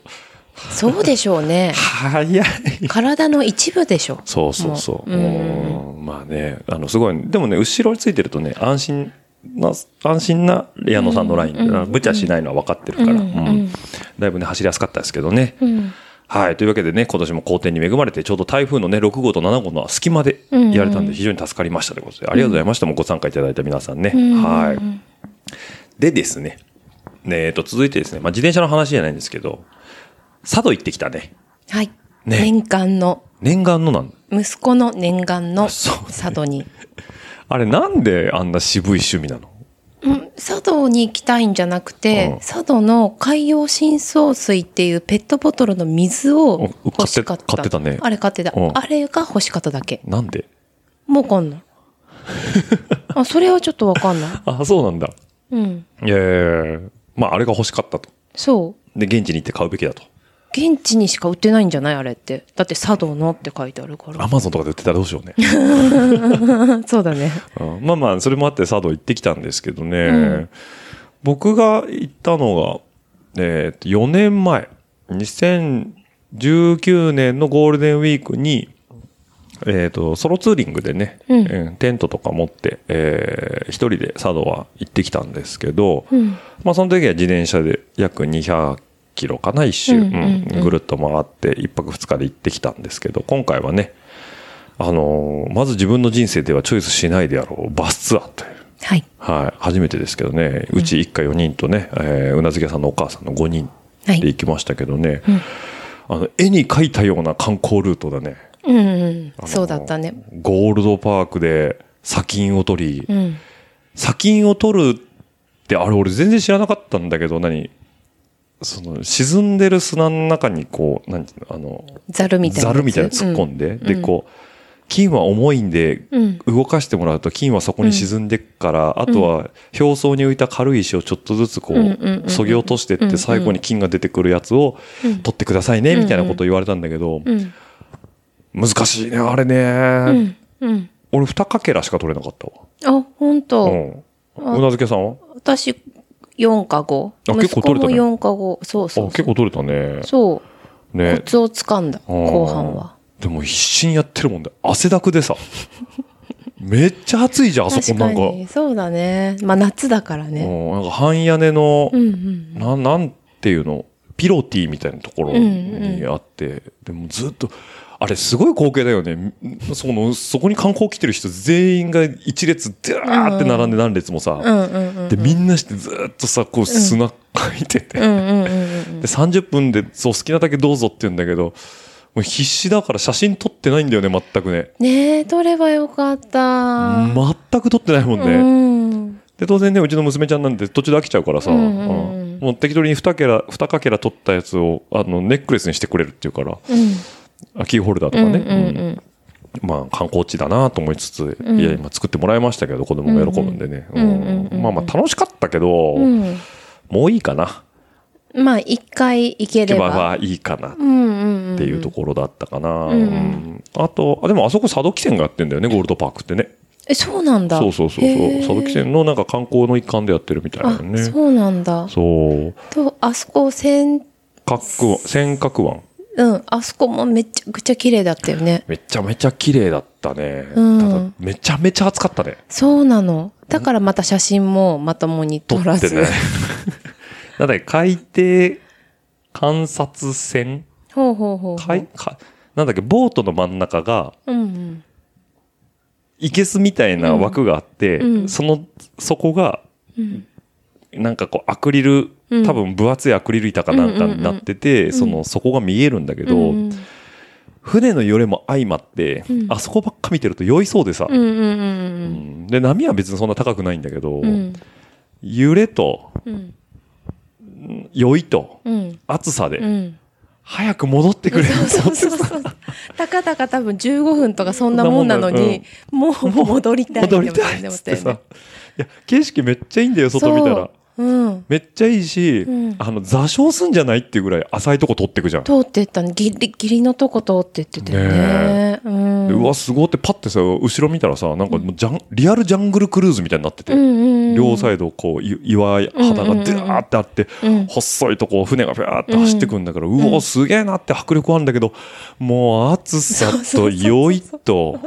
そうでしょうね。[laughs] 早い。体の一部でしょ。そうそうそう。もううんうんまあね、あの、すごい、でもね、後ろについてるとね、安心な、安心な矢野さんのラインって、無茶しないのは分かってるから、うんだいぶね、走りやすかったですけどね。うん。はい。というわけでね、今年も好天に恵まれて、ちょうど台風のね、6号と7号の隙間でやれたんで、非常に助かりましたということで、ありがとうございました。もうご参加いただいた皆さんね。はい。でですね、ねえっと、続いてですね、まあ、自転車の話じゃないんですけど、佐渡行ってきたね。はい。ね念願の、念願のなん？息子の念願のそうね佐渡に。[laughs] あれなんであんな渋い趣味なの？うん佐渡に行きたいんじゃなくて、うん佐渡の海洋深層水っていうペットボトルの水を欲しかった。買って買ってたねあれ買ってた。うんあれが欲しかっただけ。なんで？もうわかんない。[laughs] あ、それはちょっとわかんない。[laughs] あ、そうなんだ。うん。いやいやいやまあ、あれが欲しかったと。そう。で、現地に行って買うべきだと。現地にしか売ってないんじゃないあれって。だって佐渡のって書いてあるから。アマゾンとかで売ってたらどうしようね。[laughs] そうだね。うんまあまあ、それもあって佐渡行ってきたんですけどね。ん僕が行ったのが、えーと4年前、2019年のゴールデンウィークに、えーと、ソロツーリングでね、うんうんテントとか持って、えー一人で佐渡は行ってきたんですけど、うん。まあその時は自転車で約200キロかな、一周、うんうんうんうんぐるっと回って一泊二日で行ってきたんですけど、今回はね、あのーまず自分の人生ではチョイスしないであろうバスツアーという。はい。はい。初めてですけどね、うち一家4人とね、えーうなずけさんのお母さんの5人はいで行きましたけどね、あの、絵に描いたような観光ルートだね。うんうんそうだったね。ゴールドパークで砂金を取り、うん。砂金を取るって、あれ俺全然知らなかったんだけど、何その沈んでる砂の中にこう、なんていうの、あの、ザルみたいな。ザルみたいなの突っ込んで、で、うんこう、金は重いんで、うん動かしてもらうと金はそこに沈んでっから、あとは表層に浮いた軽い石をちょっとずつこうんうんうんうんう、そぎ落としてって最後に金が出てくるやつをうん取ってくださいね、みたいなことを言われたんだけど、うん。難しいね、あれね。うん。うん。俺二かけらしか取れなかったわ。あ、本当、うん。うなずけさんは？私、4か5。あ結構取れたね息子も4か5。そうそう結構取れたね。そう。ねコ。ツをつかんだ、後半は。でも必死にやってるもんで、汗だくでさ。[laughs] めっちゃ暑いじゃん、あそ確こなんか。かに。そうだね。まあ夏だからね。うんなんか半屋根の、うんうん。ななんていうの？ピロティみたいなところにあって、でもずっと、あれすごい光景だよね。その、そこに観光来てる人全員が一列でーって並んで何列もさ。で、みんなしてずーっとさ、こう砂かいてて。で、30分で、そう、好きなだけどうぞって言うんだけど、もう必死だから写真撮ってないんだよね、全くね。ねえ、撮ればよかった。全く撮ってないもんね。うん。で、当然ね、うちの娘ちゃんなんで途中で飽きちゃうからさ、うんうんうんうんもう適当に2ケラ、二かけら撮ったやつを、あの、ネックレスにしてくれるっていうから、うん。あキーホルダーとかね。うんうんうんまあ、観光地だなと思いつつ、んいや、今作ってもらいましたけど、子供が喜ぶんでね。まあまあ、楽しかったけど、うん。もういいかな。まあ、一回行けれ行けばば。いいかなっ。ていうところだったかな。んうんあと、あでもあそこ佐渡汽船がやってんだよね、ゴールドパークってね。え、そうなんだ。そうそうそうそう。佐渡汽船のなんか観光の一環でやってるみたいなあ、ね。そうなんだ。そう。と、あそこ、せん、角湾、尖閣湾。うん、あそこもめちゃくちゃ綺麗だったよね。めちゃめちゃ綺麗だったね。うんただ、めちゃめちゃ暑かったね。そうなの。だからまた写真もまともに撮らず。ね。[laughs] なんだっけ、海底観察船？ほうほうほうほう。海かなんだっけ、ボートの真ん中が、うんうん。いけすみたいな枠があって、うんその、そこが、うんなんかこう、アクリル、うん多分分厚いアクリル板かなんかになってて、その、そこが見えるんだけど、うん船の揺れも相まって、うん。あそこばっか見てると酔いそうでさ、で、波は別にそんな高くないんだけど、揺れと、うん。酔いと、うん。暑さで、うん。早く戻ってくれるそうそうそう。たかだか多分15分とかそんなもんなのに、もう戻りたいって戻りたいっ思つってさ。いや、景色めっちゃいいんだよ、外見たら。そううん。めっちゃいいし、うんあの、座礁すんじゃないっていうぐらい浅いとこ取ってくじゃん。通ってったの。ギリ、ギリのとこ通ってってたよね。うん。でうわ、すごいってパッてさ、後ろ見たらさ、なんかもうジャン、リアルジャングルクルーズみたいになってて、うんうんうん。両サイドこう、い岩肌がドゥーってあって、うん細いとこ船がフャーって走ってくんだから、うお、すげえなって迫力あるんだけど、もう暑さと酔いと、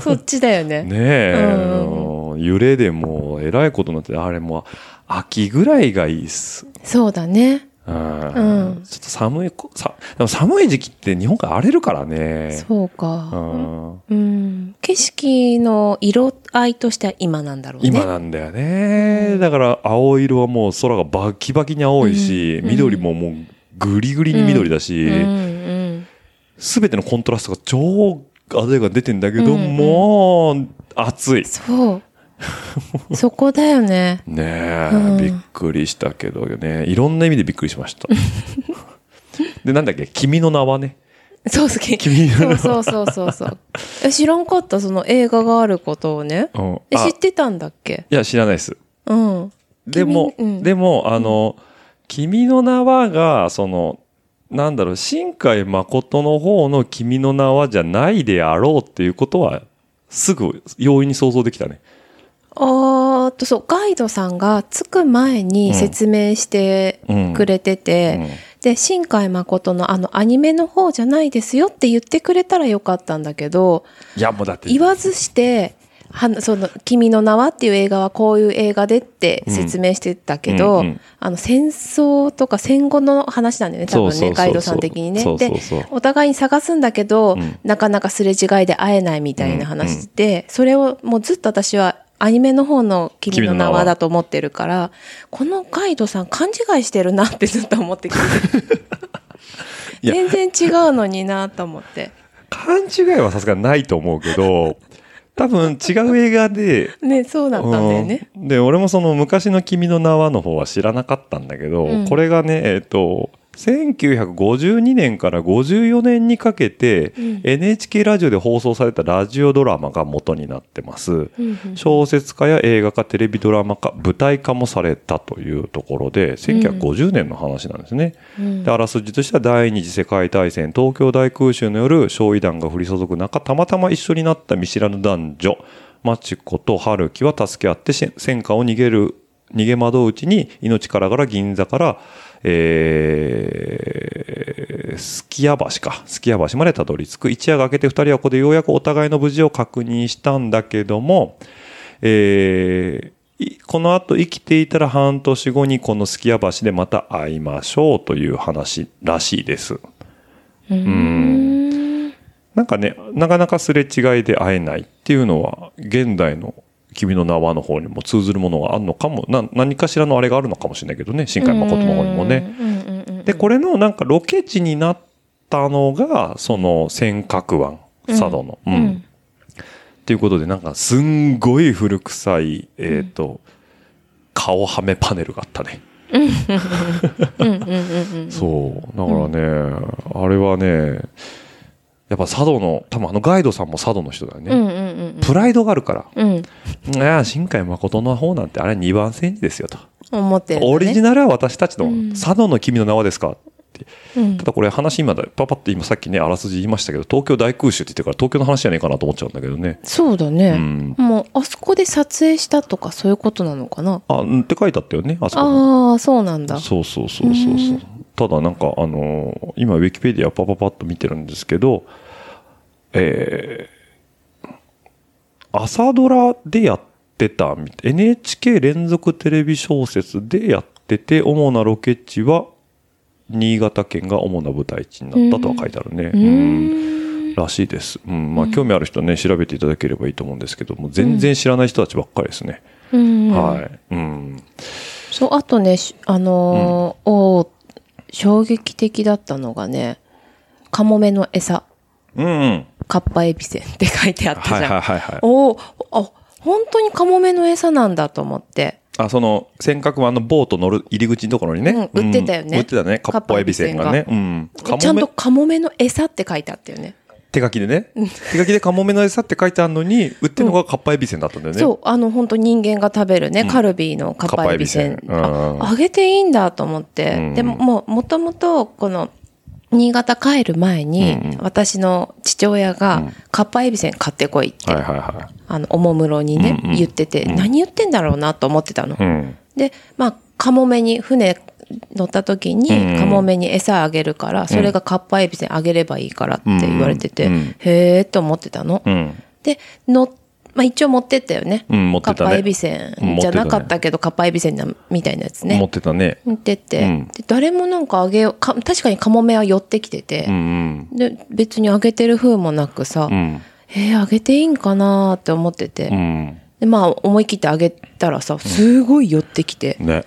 そっちだよね。ねえ、うんうん揺れでもうえらいことになって、あれもう秋ぐらいがいいっす。そうだね。うんうんちょっと寒いこ、さ、でも寒い時期って日本海荒れるからね。そううか。んうん。景色の色合いとしては今なんだろうね。今なんだよね。だから青色はもう空がバキバキに青いし、うん緑ももうグリグリに緑だし、うんうん。すべてのコントラストが超鮮やかに出てんだけど、もう暑い。そう。[laughs] そこだよね。ねえ、うんびっくりしたけどね。いろんな意味でびっくりしました。[laughs] で、なんだっけ？君の名はね。そう好き。[laughs] 君の名はそうそうそうそうそう。え、知らんかった？その映画があることをね。うんえ、あ知ってたんだっけ？いや、知らないです。うん。でも、君うんでも、あの、君の名はが、その、なんだろう、新海誠の方の君の名はじゃないであろうっていうことは、すぐ容易に想像できたね。あーっと、そう、ガイドさんが着く前に説明してくれてて、うん。で、新海誠のあのアニメの方じゃないですよって言ってくれたらよかったんだけど、いや、もうだって、言わずして、はその、君の名はっていう映画はこういう映画でって説明してたけど、うんうんあの、戦争とか戦後の話なんだよね、多分ね、ガイドさん的にね。でお互いに探すんだけど、うん。なかなかすれ違いで会えないみたいな話で、それをもうずっと私はアニメの方の君の名はだと思ってるから、このガイドさん勘違いしてるなってずっと思って聞いて [laughs] 全然違うのになと思って。勘違いはさすがにないと思うけど、多分違う映画で、[laughs] ね、そうだったんだよね。うんで、俺もその昔の君の名はの方は知らなかったんだけど、うんこれがね、えっ、と、1952年から54年にかけて、うん NHK ラジオで放送されたラジオドラマが元になってます。うんうん小説家や映画化、テレビドラマ化、舞台化もされたというところで、1950年の話なんですね。うんであらすじとしては第二次世界大戦東京大空襲の夜焼夷弾が降り注ぐ中たまたま一緒になった見知らぬ男女マチコと春樹は助け合ってし戦火を逃げる逃げ惑ううちに命からがら銀座から、えー、すき家橋か。すき家橋までたどり着く。一夜が明けて二人はここでようやくお互いの無事を確認したんだけども、えーいこの後生きていたら半年後にこのすき家橋でまた会いましょうという話らしいです。うん。なんかね、なかなかすれ違いで会えないっていうのは、現代の君の名はの方にも通ずるものがあるのかも、な何かしらのあれがあるのかもしれないけどね、新海誠の方にもね。うんうんうんうんで、これのなんかロケ地になったのが、その尖閣湾、佐渡の。うん。うんっていうことで、なんかすんごい古臭い、えっ、と、顔はめパネルがあったね。うんうんうんうんそう。だからね、あれはね、やっぱ佐渡の、多分あのガイドさんも佐渡の人だよね。うんうんうんプライドがあるから。うんいや、新海誠の方なんてあれ2番煎じですよと。思ってねオリジナルは私たちの、うん佐渡の君の名はですかって。うんただこれ話今だ、パパって今さっきね、あらすじ言いましたけど、東京大空襲って言ってるから東京の話じゃねえかなと思っちゃうんだけどね。そうだね、うんもうあそこで撮影したとかそういうことなのかな？あ、うんって書いてあったよね、あそこにああそうなんだそうそうそうそうそう。ただなんかあのー今ウィキペディアパパパッと見てるんですけど、えー、朝ドラでやってた NHK 連続テレビ小説でやってて、主なロケ地は新潟県が主な舞台地になったとは書いてあるね。ううんんらしいです。うん。まあ、興味ある人はね、調べていただければいいと思うんですけども、全然知らない人たちばっかりですね。うんはい。うん。そうあとねしあのーおー衝撃的だったのがねカモメの餌うん、うん。カッパエビセンって書いてあったじゃん、はいはいはいはい。おおあ本当にカモメの餌なんだと思ってあ、その、尖閣湾のボート乗る入り口のところにね。うん売ってたよねうん売ってたね。カッパエビせんがね。うん。ちゃんとカモメの餌って書いてあったよね手書きでね。手書きでカモメの餌って書いてあるのに、売ってるのがカッパエビせんだったんだよね。そう、あの、本当人間が食べるね、カルビーのカッパエビせん。あ、揚げていいんだと思って。うん。でも、もう、もともと、この、新潟帰る前に、私の父親が、うん。カッパエビせん買ってこいって、あの、おもむろにね、言ってて、うん。何言ってんだろうなと思ってたの。で、まあ、カモメに、船乗った時に、うんうんカモメに餌あげるから、それがカッパエビせんあげればいいからって言われてて、うんうんへーって思ってたの。うん。で、の、まあ一応持ってったよね。うん持ってたねカッパエビせんじゃなかったけど、カッパエビせんなみたいなやつね。持ってたね。持ってって、うんで誰もなんかあげようか、確かにカモメは寄ってきててう、んで、別にあげてる風もなくさ、うん。うん。えー、あげていいんかなーって思ってて、うん。で、まあ思い切ってあげたらさ、すごい寄ってきて、ね。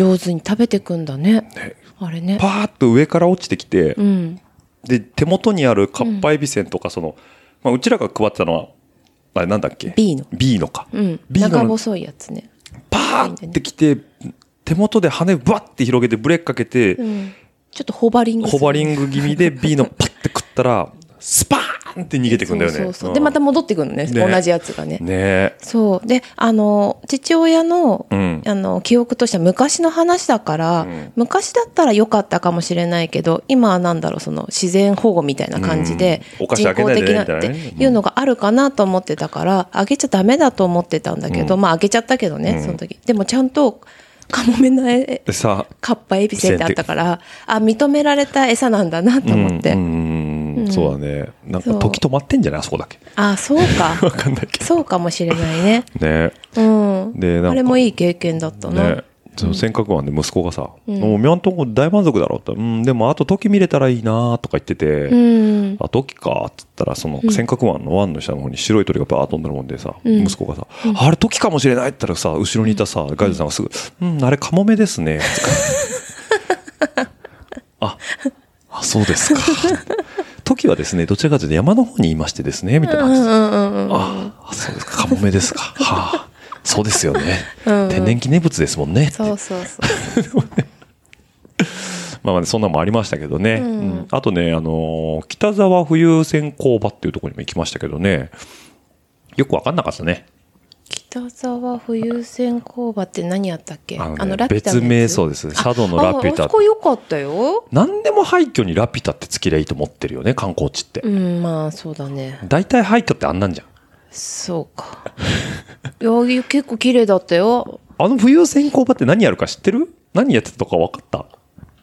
上手に食べてくんだね。あれね。パーッと上から落ちてきて、うん。で、手元にあるカッパエビせんとか、その、まあ、うちらが配ってたのは、あれなんだっけ？B の B のか。うん。B の長細いやつね。パーってきて、手元で羽バッて広げてブレーキかけて、うん。ちょっとホバリングするホバリング気味で B のパッて食ったら、スパーンって逃げてくんだよね。そうそうそう。んで、また戻ってくるのね。ね同じやつがね。ねえ。そう。で、あの、父親の、うんあの、記憶としては昔の話だから、ん昔だったら良かったかもしれないけど、今はなんだろう、その自然保護みたいな感じで、うん人工的なっていうのがあるかなと思ってたから、あげちゃダメだと思ってたんだけど、うんまああげちゃったけどね、うんその時。でもちゃんと、カモメのえでさ、カッパエビセンってあったから、あ、認められた餌なんだなと思って。うんうんうんそうだね。なんか時止まってんじゃない？あそこだけ。あ、そうか。[laughs] わかんないけど。そうかもしれないね。[laughs] ねうん。でなんかあれもいい経験だったな。ねその尖閣湾で息子がさ、もう今んとこ大満足だろ？うって、うん、でもあと時見れたらいいなとか言ってて、うん。あ、時かっつったら、その尖閣湾の湾の下の方に白い鳥がバーッ飛んでるもんでさ、ん息子がさ、あれ時かもしれない？って言ったらさ、後ろにいたさ、ガイドさんがすぐ、うん、あれカモメですね。[laughs] あ、あ、そうですか。時はですね、どちらかというと山の方にいましてですね、みたいな感じで。うんうんうん。あ、あめですか。はあ。そうですよね。天然記念物ですもんね。そうそうそう。[laughs] まあまあ、そんなのもありましたけどね。うんうんあとね、あのー北沢浮遊船工場っていうところにも行きましたけどね。よくわかんなかったね。北沢浮遊船工場って何やったっけ？あのねラピュタの別名そうです。佐渡のラピュタああそ。こ良かったよ。何でも廃墟にラピュタってつけりゃいいと思ってるよね、観光地ってう。ん、まあそうだね。大体廃墟ってあんなんじゃん。そうか。[laughs] いや、結構綺麗だったよ。あの浮遊船工場って何やるか知ってる？何やってたとか分かった？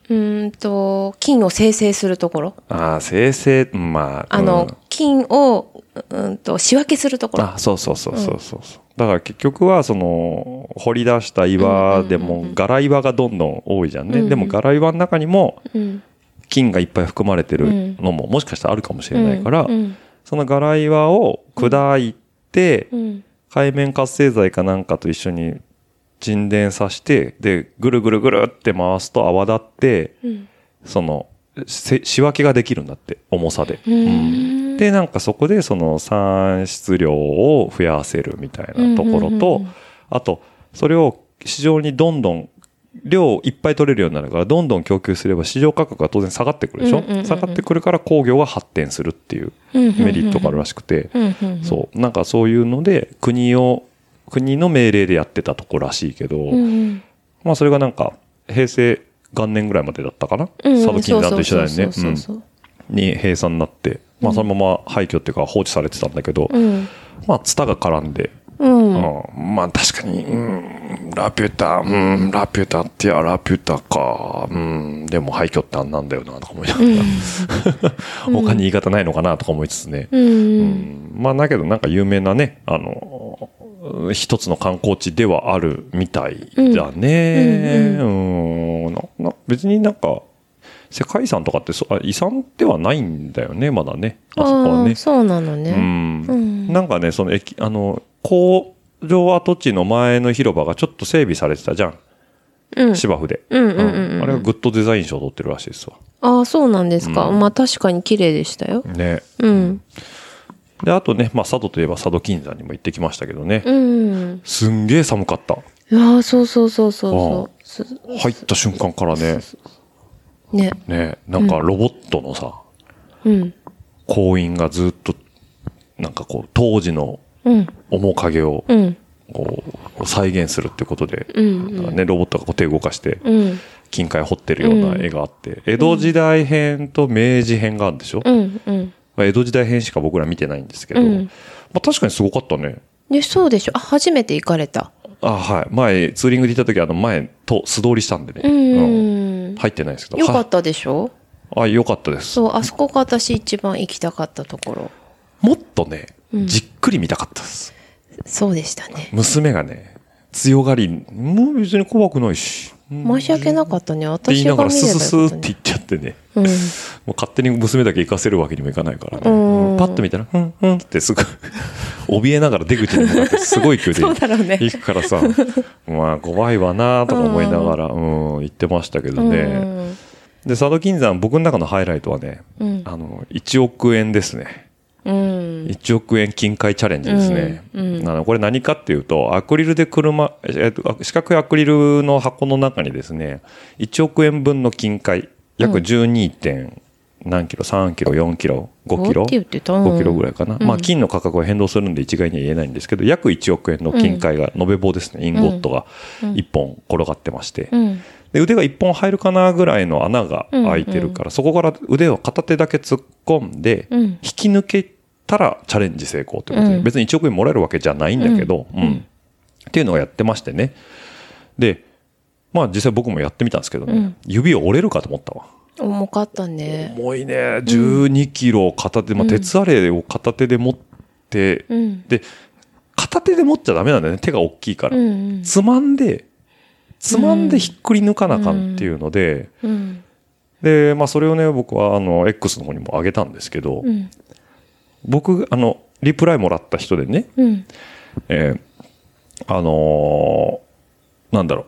うーんと、金を生成するところ。ああ、生成、まあ。あの、うん金を、うんと、仕分けするところ。あそうそうそうそうそう。うだから結局は、その、掘り出した岩でも、柄岩がどんどん多いじゃんね。うんでも柄岩の中にも、うん。金がいっぱい含まれてるのも、もしかしたらあるかもしれないから、うん。その柄岩を砕いて、うん。海面活性剤かなんかと一緒に沈殿させて、で、ぐるぐるぐるって回すと泡立って、うん。その、せ仕分けができるんだって、重さで。うんで、なんかそこでその産出量を増やせるみたいなところうんうんうんとうん、あと、それを市場にどんどん、量いっぱい取れるようになるから、どんどん供給すれば市場価格が当然下がってくるでしょ？うんうんうんうん下がってくるから工業が発展するっていうメリットがあるらしくて、うん。うん。そう、なんかそういうので、国を、国の命令でやってたとこらしいけど、うん。まあそれがなんか、平成元年ぐらいまでだったかな、うん。佐渡金山と一緒だよね。に閉鎖になって、まあそのまま廃墟っていうか放置されてたんだけど、うん。まあツタが絡んで、うん。うん。まあ確かに、うん、ラピュタ、うん、ラピュタってやラピュタか、うん、でも廃墟ってあんなんだよな、とか思いながら、[laughs] 他に言い方ないのかな、とか思いつつね。うん。うん。まあだけどなんか有名なね、あの、一つの観光地ではあるみたいだね。うん。なな別になんか、世界遺産とかってそあ遺産ではないんだよね、まだね。あそこはねああ、。そうなのうね。ん。うんなんかね、その駅、あの、工場跡地の前の広場がちょっと整備されてたじゃん。うん。芝生で。うんうんうんうんあれがグッドデザイン賞を取ってるらしいですわ。ああ、そうなんですか。うんまあ確かに綺麗でしたよ。ね。うん。で、あとね、まあ、佐渡といえば佐渡金山にも行ってきましたけどね。うん。すんげえ寒かった。いやーそうそうそうそうそうす。入った瞬間からね、ね。ね、なんかロボットのさ、うん。工員がずっと、なんかこう、当時のうん。面影を、うん。こう、再現するってことで、うんなんかね、ロボットがこう手動かして、うん。金塊掘ってるような絵があって、江戸時代編と明治編があるんでしょ、うん。うん。まあ江戸時代編しか僕ら見てないんですけど、うんまあ確かにすごかったね。で、そうでしょ。あ、初めて行かれた。あ、はい。前、ツーリングで行った時、あの、前と素通りしたんでね。ううんん。入ってないですけど。はよかったでしょ？あ、よかったです。そう、あそこが私一番行きたかったところ。もっとね、うんじっくり見たかったです。そうでしたね。娘がね、強がり、もう別に怖くないし。申し訳なかったね。って言いながら、私が見ればスススよかったねーって言っちゃってね。うん。[laughs] もう勝手に娘だけ行かせるわけにもいかないからね。うんパッと見たら、うん、うんってすぐ、怯えながら出口に向かってすごい勢いでね行くからさ、まあ怖いわなとか思いながら、うん、行ってましたけどね。うん。で、佐渡金山、僕の中のハイライトはね、うん。あの、1億円ですね。うん。1億円金塊チャレンジですね。うんうんあのこれ何かっていうと、アクリルで車、えっと、四角いアクリルの箱の中にですね、1億円分の金塊、約 12. 点何キロ ?3 キロ、4キロ、5キロ？って言ってた ?5 キロぐらいかな。うん。まあ金の価格は変動するんで一概には言えないんですけど、約1億円の金塊が、延べ棒ですね、インゴットが1本転がってまして、うん。で腕が1本入るかなぐらいの穴が開いてるから、そこから腕を片手だけ突っ込んで、うん。引き抜けたらチャレンジ成功ということで、うん。別に1億円もらえるわけじゃないんだけど、うん。っていうのをやってましてね。で、まあ実際僕もやってみたんですけどね、うん。指折れるかと思ったわ。重かったね。重いね。12キロ片手、まあ鉄アレイを片手で持って、うん。で、片手で持っちゃダメなんだよね。手が大きいから。うん。つまんで、つまんでひっくり抜かなあかんっていうので、うん。で、まあそれをね、僕はあの、X の方にも上げたんですけど、うん。僕、あの、リプライもらった人でね、うん。えーあのーなんだろ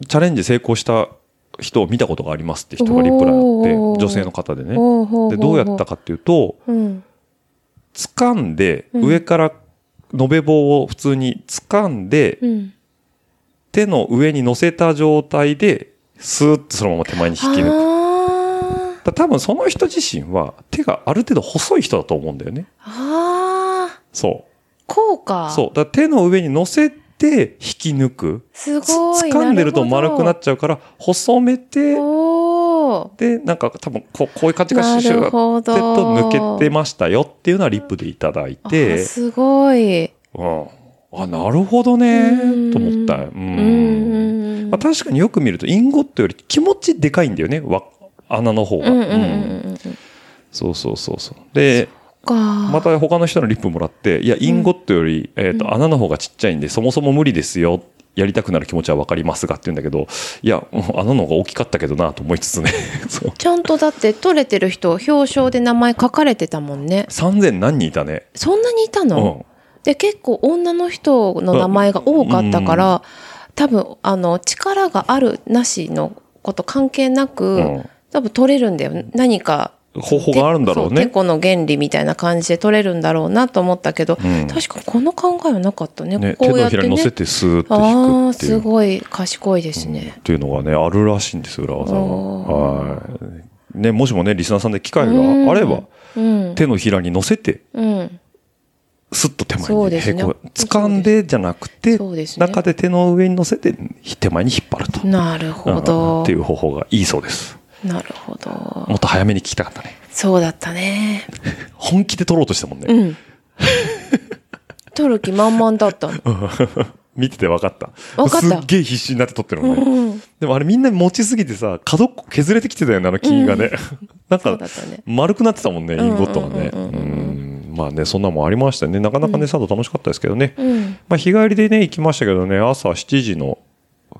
う、チャレンジ成功した人を見たことがありますって人がリプライあって、女性の方でね。で、どうやったかっていうと、うん。掴んでうん上から延べ棒を普通に掴んで、うん。手の上に乗せた状態で、スーッとそのまま手前に引き抜く。あだ多分その人自身は手がある程度細い人だと思うんだよね。あ。ああ。そこうか。う。そう。だ手の上に乗せて引き抜く。すつごい。掴んでると丸くなっちゃうから、細めて、で、なんか多分こうこういう感じがシュシュなるほどってと抜けてましたよっていうのはリップでいただいあて、すごい。うん。あ、なるほどねうん、と思った。う。うんん。まあ、確かによく見るとインゴットより気持ちでかいんだよね、わ穴の方が。うんうんうんうんうん。そうそうそうそう。で、か。また他の人のリップもらって、いや、インゴットより、えっ、と、穴の方がちっちゃいんで、そもそも無理ですよ。やりたくなる気持ちはわかりますがって言うんだけど、いや、うん穴の方が大きかったけどなと思いつつね。[laughs] ちゃんとだって取れてる人表彰で名前書かれてたもんね。3000何人いたね。そんなにいたの、うん。で結構女の人の名前が多かったから、多分あの力があるなしのこと関係なく、うん多分取れるんだよ何か方法があるんだろうね。てこの原理みたいな感じで取れるんだろうなと思ったけど、うん。確かこの考えはなかったね。ね、こ手のうやってね。ひらに乗せてスーッとあ引あくっていう。すごい賢いですね、っていうのがね、あるらしいんですよ、裏技が。は。い。ね、もしもね、リスナーさんで機会うん。があれば、うん。手のひらに乗せて、うん。スッと手前に平行、掴んでじゃなくて、ね。中で手の上に乗せて、手前に引っ張ると。なるほうん。ど、っていう方法がいいそうです。なるほどもっと早めに聞きたかったね。そうだったね本気で取ろうとしたもんね。うん取る気満々だったの [laughs] 見てて分かった。分かったすっげえ必死になって撮ってるのね。うんでもあれみんな持ちすぎてさ、角っこ削れてきてたよね、あの金がね。[laughs] なんかそうだ、ったね丸くなってたもんね、インゴットがね。うんうんうんうんまあね、そんなもんありましたよね。なかなかね、佐渡楽しかったですけどね。うんまあ日帰りでね、行きましたけどね、朝7時の、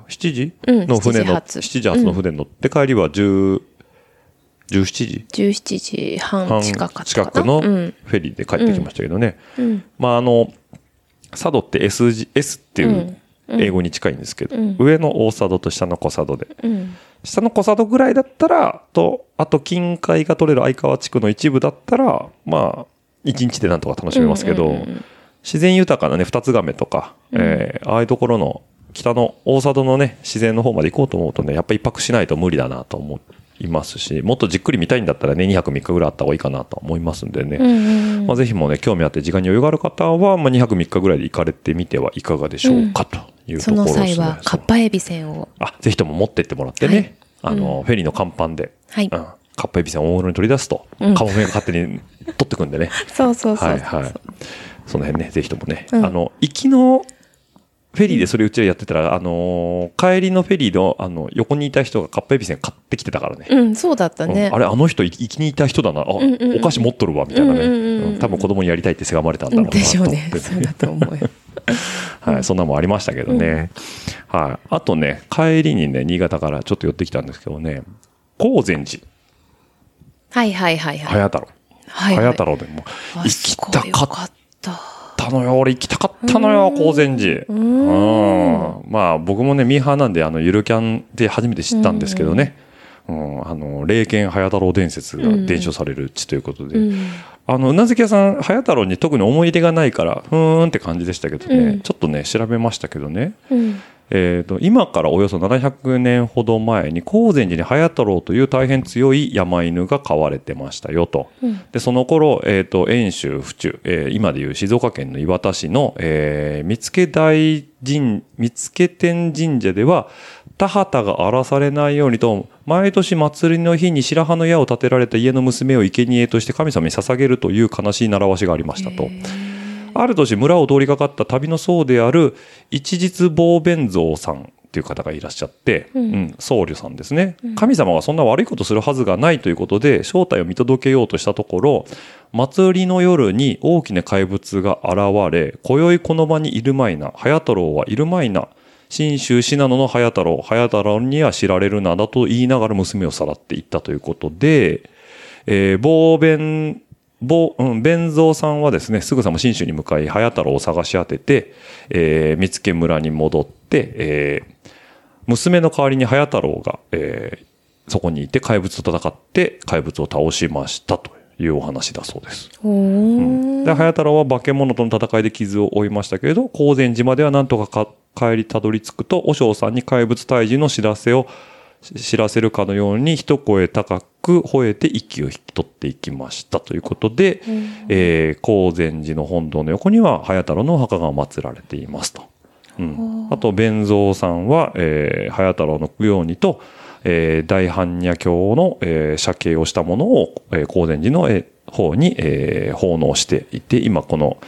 7時？うんの船の、7時発。7時発の船に乗って、帰りは10、17時？17時半半近か近くのフうん。ェリーで帰ってきましたけどね。うん。まああの、佐渡って S 字、S っていう英語に近いんですけど、上の大佐渡と下の小佐渡で。うん。下の小佐渡ぐらいだったら、と、あと近海が取れる相川地区の一部だったら、まあ、一日でなんとか楽しめますけど、うんうんうん自然豊かなね、二つ亀とか、えーああいうところの北の大佐渡のね、自然の方まで行こうと思うとね、やっぱ一泊しないと無理だなと思いますし、もっとじっくり見たいんだったらね、2泊3日ぐらいあった方がいいかなと思いますんでね。うんうんまあ、ぜひもね、興味あって時間に余裕がある方は、まあ、2泊3日ぐらいで行かれてみてはいかがでしょうか、というとそころですね。の際はカッパエビせんを。あ、ぜひとも持ってってもらってね、はい。あの、フェリーの甲板で、はい。うん、カッパエビせんを大物に取り出すと、うん。カモメが勝手に取ってくんでね。[laughs] そうそうそう。はいはい。その辺ね、ぜひともね、うん。あの、行きのフェリーでそれうちらやってたら、あのー帰りのフェリーの、あの、横にいた人がカッパエビせん買ってきてたからね。うんそうだったねうんあれ、あの人、行きにいた人だな。あ、んうんうんお菓子持っとるわ、みたいなね。うんうんうん多分子供にやりたいってせがまれたんだろうなとでしょう。ねそうだと思うよ [laughs] はい、そんなもんありましたけどね。はい。あとね、帰りにね、新潟からちょっと寄ってきたんですけどね、高善寺、はいはいはいはい早太郎。はい早太郎でも、あ行きたかっったたのよ。俺行きたかったのよ、高善寺。ううん。まあ、僕もね、ミーハーなんで、あの、ゆるキャンで初めて知ったんですけどね。うん、あの、霊剣早太郎伝説が伝承される地ということで、うん。あの、うなずき屋さん、早太郎に特に思い出がないから、ふーんって感じでしたけどね、うん。ちょっとね、調べましたけどね、うんえー、と今からおよそ700年ほど前に高善寺に早太郎という大変強い山犬が飼われてましたよと。うんでその頃、えー、と遠州府中、えー今でいう静岡県の磐田市の、えー見附大神見附天神社では田畑が荒らされないようにと毎年祭りの日に白羽の矢を立てられた家の娘を生贄として神様に捧げるという悲しい習わしがありましたと。ある年村を通りかかった旅の僧である一日坊弁蔵さんっていう方がいらっしゃって、うん。僧侶さんですね、神様がそんな悪いことするはずがないということで正体を見届けようとしたところ祭りの夜に大きな怪物が現れ今宵この場にいるまいな早太郎はいるまいな信州信濃の早太郎早太郎には知られるなだと言いながら娘をさらっていったということで、えー、坊弁坊、うん、弁蔵さんはですね、すぐさま信州に向かい、早太郎を探し当てて、えー、見附村に戻って、えー、娘の代わりに早太郎が、えー、そこにいて怪物と戦って怪物を倒しましたというお話だそうです。おーで、早太郎は化け物との戦いで傷を負いましたけれど、高善寺まではなんとかか帰りたどり着くと、和尚さんに怪物退治の知らせをし知らせるかのように一声高く吠えて息を引き取っていきましたということで、えー高善寺の本堂の横には早太郎のお墓が祀られていますと。うん、あと、弁蔵さんは、えー早太郎の供養にと、えー大般若経の、えー写経をしたものを、えー高善寺の、えー方に、えー奉納していて、今この、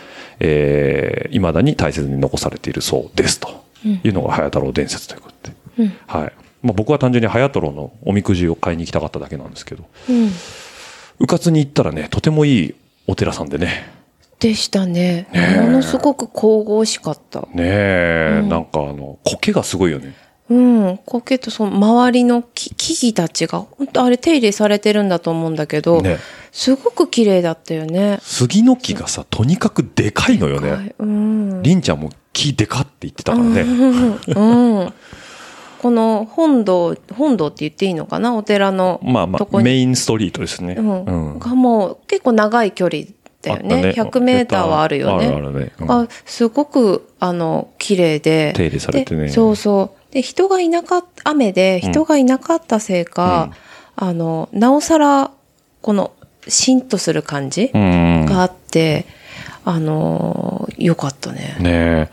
えー未だに大切に残されているそうですというのが早太郎伝説ということで。はい。まあ、僕は単純に早太郎のおみくじを買いに行きたかっただけなんですけど、うん。うかつに行ったらね、とてもいいお寺さんでね、でしたね。ものすごく神々しかった。ねえ、なんかあの、苔がすごいよね。うん。苔とその周りの木木々たちが、本当あれ手入れされてるんだと思うんだけど、ねすごく綺麗だったよね。杉の木がさ、とにかくでかいのよはね。いうん。りんちゃんも木でかって言ってたからね。うん。この本堂、本堂って言っていいのかな？お寺のまあまあ。メインストリートですね。うん。うんがもう結構長い距離だよね。あった100メーターはあるよね。あるあるね。うんがすごく、あの、綺麗で。手入れされてねでそうそう。で、人がいなかった、雨で人がいなかったせいか、あの、なおさら、この、しんとする感じうん。があって、あのー、よかったね。ねえ、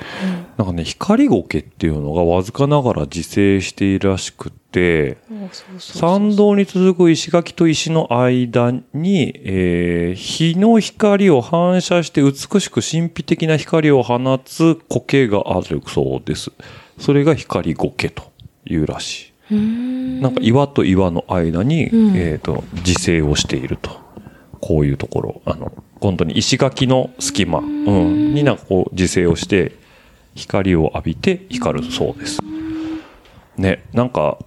なんかね、光苔っていうのがわずかながら自生しているらしくて、参道に続く石垣と石の間に、えー日の光を反射して美しく神秘的な光を放つ苔があるそうです。それが光苔というらしい。なんか岩と岩の間に、えっ、と、自生をしていると。こういうところ。あの、本当に石垣の隙間、うん、になんかこう自生をして、光を浴びて光るそうです。ね、なんか、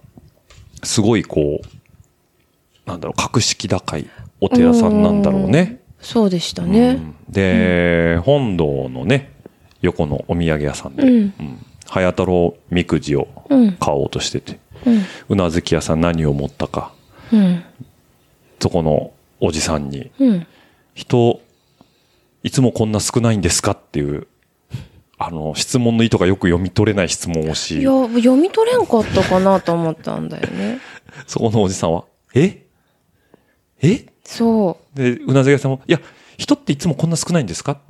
すごいこう、なんだろう、格式高いお寺さんなんだろうね。そうでしたね。で、本堂のね、横のお土産屋さんで、うんうん早太郎みくじをうん買おうとしてて、うん。うなずき屋さん何を持ったか、うん。そこのおじさんに、うん。人、いつもこんな少ないんですかっていう、あの、質問の意図がよく読み取れない質問をしいや、、読み取れんかったかなと思ったんだよね。[laughs] そこのおじさんは、え？え？そで、うなずき屋さんも、いや、人っていつもこんな少ないんですか？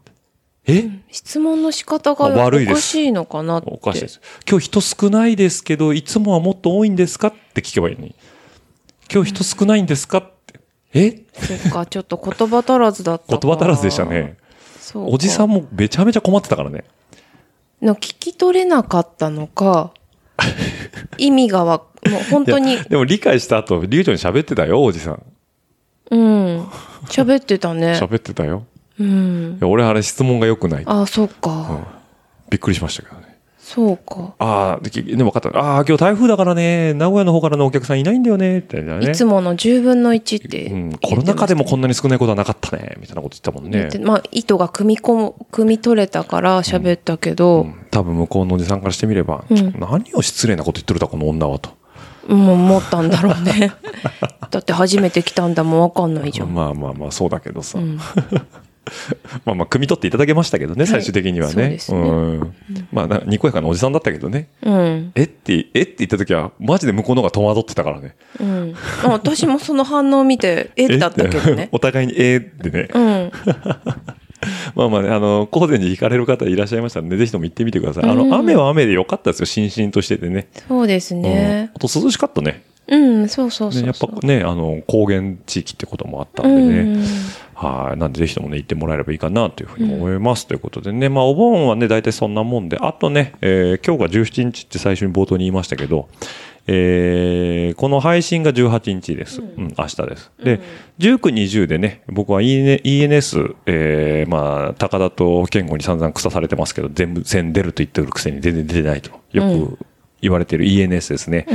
え、う。質問の仕方があ悪いおかしいのかなって。おかしいです。今日人少ないですけど、いつもはもっと多いんですか？って聞けばいいのに。今日人少ないんですか？って。え？そっか、ちょっと言葉足らずだったか言葉足らずでしたね。そうかおじさんもめちゃめちゃ困ってたからね。の聞き取れなかったのか、[laughs] 意味がわ、もう本当にでも理解した後、流暢に喋ってたよ、おじさん。うん。喋ってたね。[laughs] 喋ってたよ。うん。俺あれ質問が良くない。あ、そっか。びっくりしましたけどね。そうか。ああ、できでも分かった。ああ、今日台風だからね、名古屋の方からのお客さんいないんだよね、って言ったね。いつもの10分の1ってうん。コロナ禍でもこんなに少ないことはなかったね、みたいなこと言ってたもんね。まあ、意図が組み込む、組み取れたから喋ったけど、多分向こうのおじさんからしてみれば、ん何を失礼なこと言ってるんだ、この女はと。もう思ったんだろうね。[laughs] だって初めて来たんだもんわかんないじゃん。まあまあまあ、そうだけどさ。[laughs] ん [laughs] まあまあ、汲み取っていただけましたけどね、い最終的にはね。そうん。まあ、なにこやかなおじさんだったけどね。うん。えって、えって言った時は、マジで向こうの方が戸惑ってたからね。うん。あ私もその反応を見て、[laughs] えだったけどね。[laughs] お互いにえーってね。うん。まあまあね、あの、高善寺行かれる方いらっしゃいましたんで、ぜひとも行ってみてください。あうんの、雨は雨でよかったですよ、しんしんとしててね。そうですねうん。あと涼しかったね。うん、そうそうそうやっぱね、あの、高原地域ってこともあったうんでね。ん。はい。なんでぜひともね、行ってもらえればいいかなというふうに思います。ということでね、まあお盆はね、大体そんなもんで、あとね、えー今日が17日って最初に冒頭に言いましたけど、えーこの配信が18日です。うん、明日です。で、19、20でね、僕は EN ENS、えーまあ、高田と健吾に散々草されてますけど、全部線出ると言ってるくせに全然出てないと。よく言われている ENS ですね。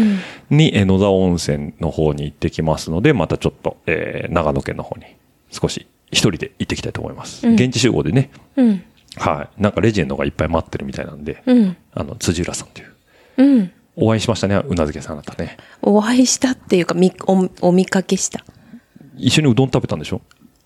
に、えー野沢温泉の方に行ってきますので、またちょっと、えー長野県の方に少し一人で行ってきたいと思います。現地集合でね、うん。はい。なんかレジェンドがいっぱい待ってるみたいなんで、うん。あの、辻浦さんという。うん。お会いしましたね、うなずけさんあなたね。お会いしたっていうか、み、お、お見かけした？一緒にうどん食べたんでしょ？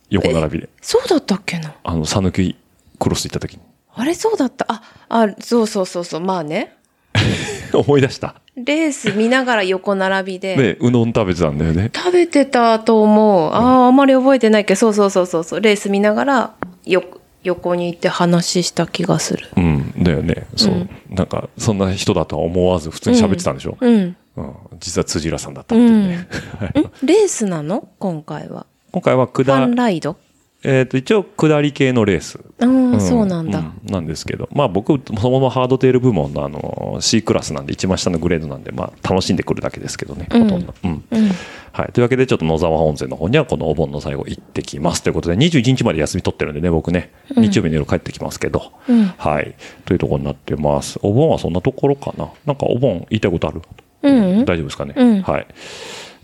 横並びで。そうだったっけな？あの、讃岐クロス行った時に。あれそうだった。あ、あ、そうそうそうそう。まあね。[laughs] [laughs] 思い出した。レース見ながら横並びで。で、うどん食べてたんだよね。食べてたと思う。ああ、あんまり覚えてないけど、そうそうそうそうそう。レース見ながら、よ、横に行って話した気がする。うん、だよね。そう。なんか、そんな人だとは思わず普通に喋ってたんでしょ、うん。うん、実は辻浦さんだったっていうね。ん [laughs] レースなの？今回は。今回はファ下ン、ライド？えっ、と、一応下り系のレース。ああ、んそうなんだ。うんなんですけど、まあ僕、そのままハードテール部門のあの、C クラスなんで、一番下のグレードなんで、まあ楽しんでくるだけですけどね、うんほとんど。うん。うん。はい。というわけで、ちょっと野沢温泉の方には、このお盆の最後行ってきます。ということで、21日まで休み取ってるんでね、僕ね、日曜日の夜帰ってきますけど、うんはい。というところになってます。お盆はそんなところかな？なんかお盆言いたいことある？うん大丈夫ですかね、うんはい。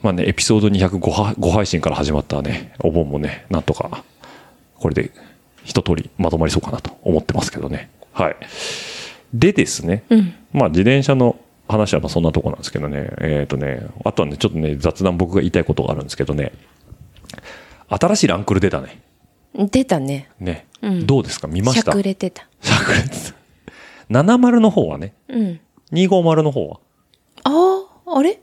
まあね、エピソード205は5配信から始まったね、お盆もね、なんとか、これで一通りまとまりそうかなと思ってますけどね。はい。でですね、うん。まあ自転車の話はまあそんなとこなんですけどね、えっ、とね、あとはね、ちょっとね、雑談僕が言いたいことがあるんですけどね、新しいランクル出たね。出たね。ね。うんどうですか？見ましゃしたくれてた。しゃくれてた。70の方はね、うん。250の方は？ああ、あれ？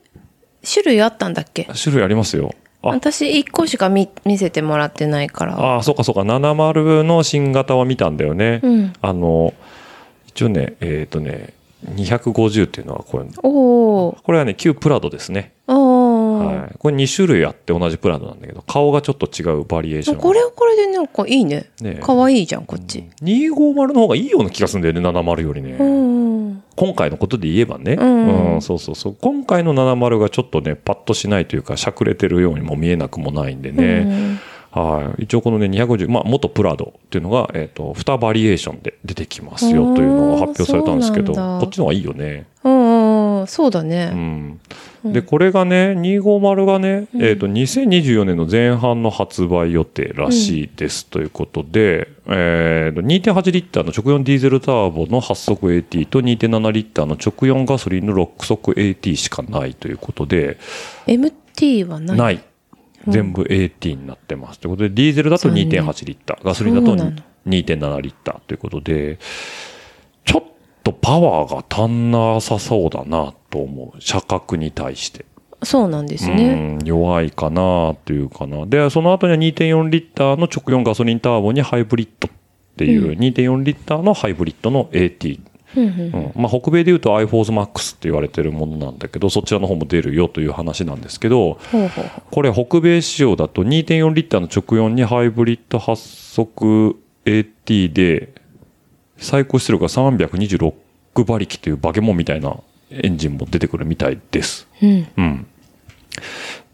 種類あったんだっけ？種類ありますよ。あ、私一個しか見見せてもらってないから。ああ、そうかそうか、70の新型は見たんだよね。うんあの、一応ね、えっ、とね、250っていうのはこれ、おお。これはね、旧プラドですね。おお。はい。これ2種類あって同じプラドなんだけど、顔がちょっと違うバリエーション。これはこれでなんかいいねねえ。かわいいじゃん、こっち。250の方がいいような気がするんだよね、70よりね。うん。今回のことで言えばね、うんそうそうそう。今回の70がちょっとね、パッとしないというか、しゃくれてるようにも見えなくもないんでね。はい。一応このね、250、まあ、元プラドっていうのが、えっ、と、2バリエーションで出てきますよというのが発表されたんですけど、こっちの方がいいよね。うんうん。そうだうね。ん。で、これがね、250がね、えっ、と、2024年の前半の発売予定らしいですということで、えっ、と、2.8リッターの直4ディーゼルターボの8速 AT と2.7リッターの直4ガソリンの6速 AT しかないということで、MT はない？ない。全部 AT になってます。ということで、ディーゼルだと残念2.8リッター、ガソリンだとそうなの2.7リッターということで、ちょっとパワーが足んなさそうだなと思う。車格に対して。そうなんですうね。ん、弱いかなっていうかな。で、その後には2.4リッターの直4ガソリンターボにハイブリッドっていう、2.4リッターのハイブリッドの AT。うんうんうんまあ、北米で言うと iForce Max って言われてるものなんだけど、そちらの方も出るよという話なんですけど、ほうほうこれ北米仕様だと2.4リッターの直4にハイブリッド8速 AT で最高出力が326馬力というバケモンみたいなエンジンも出てくるみたいです。うん。うん。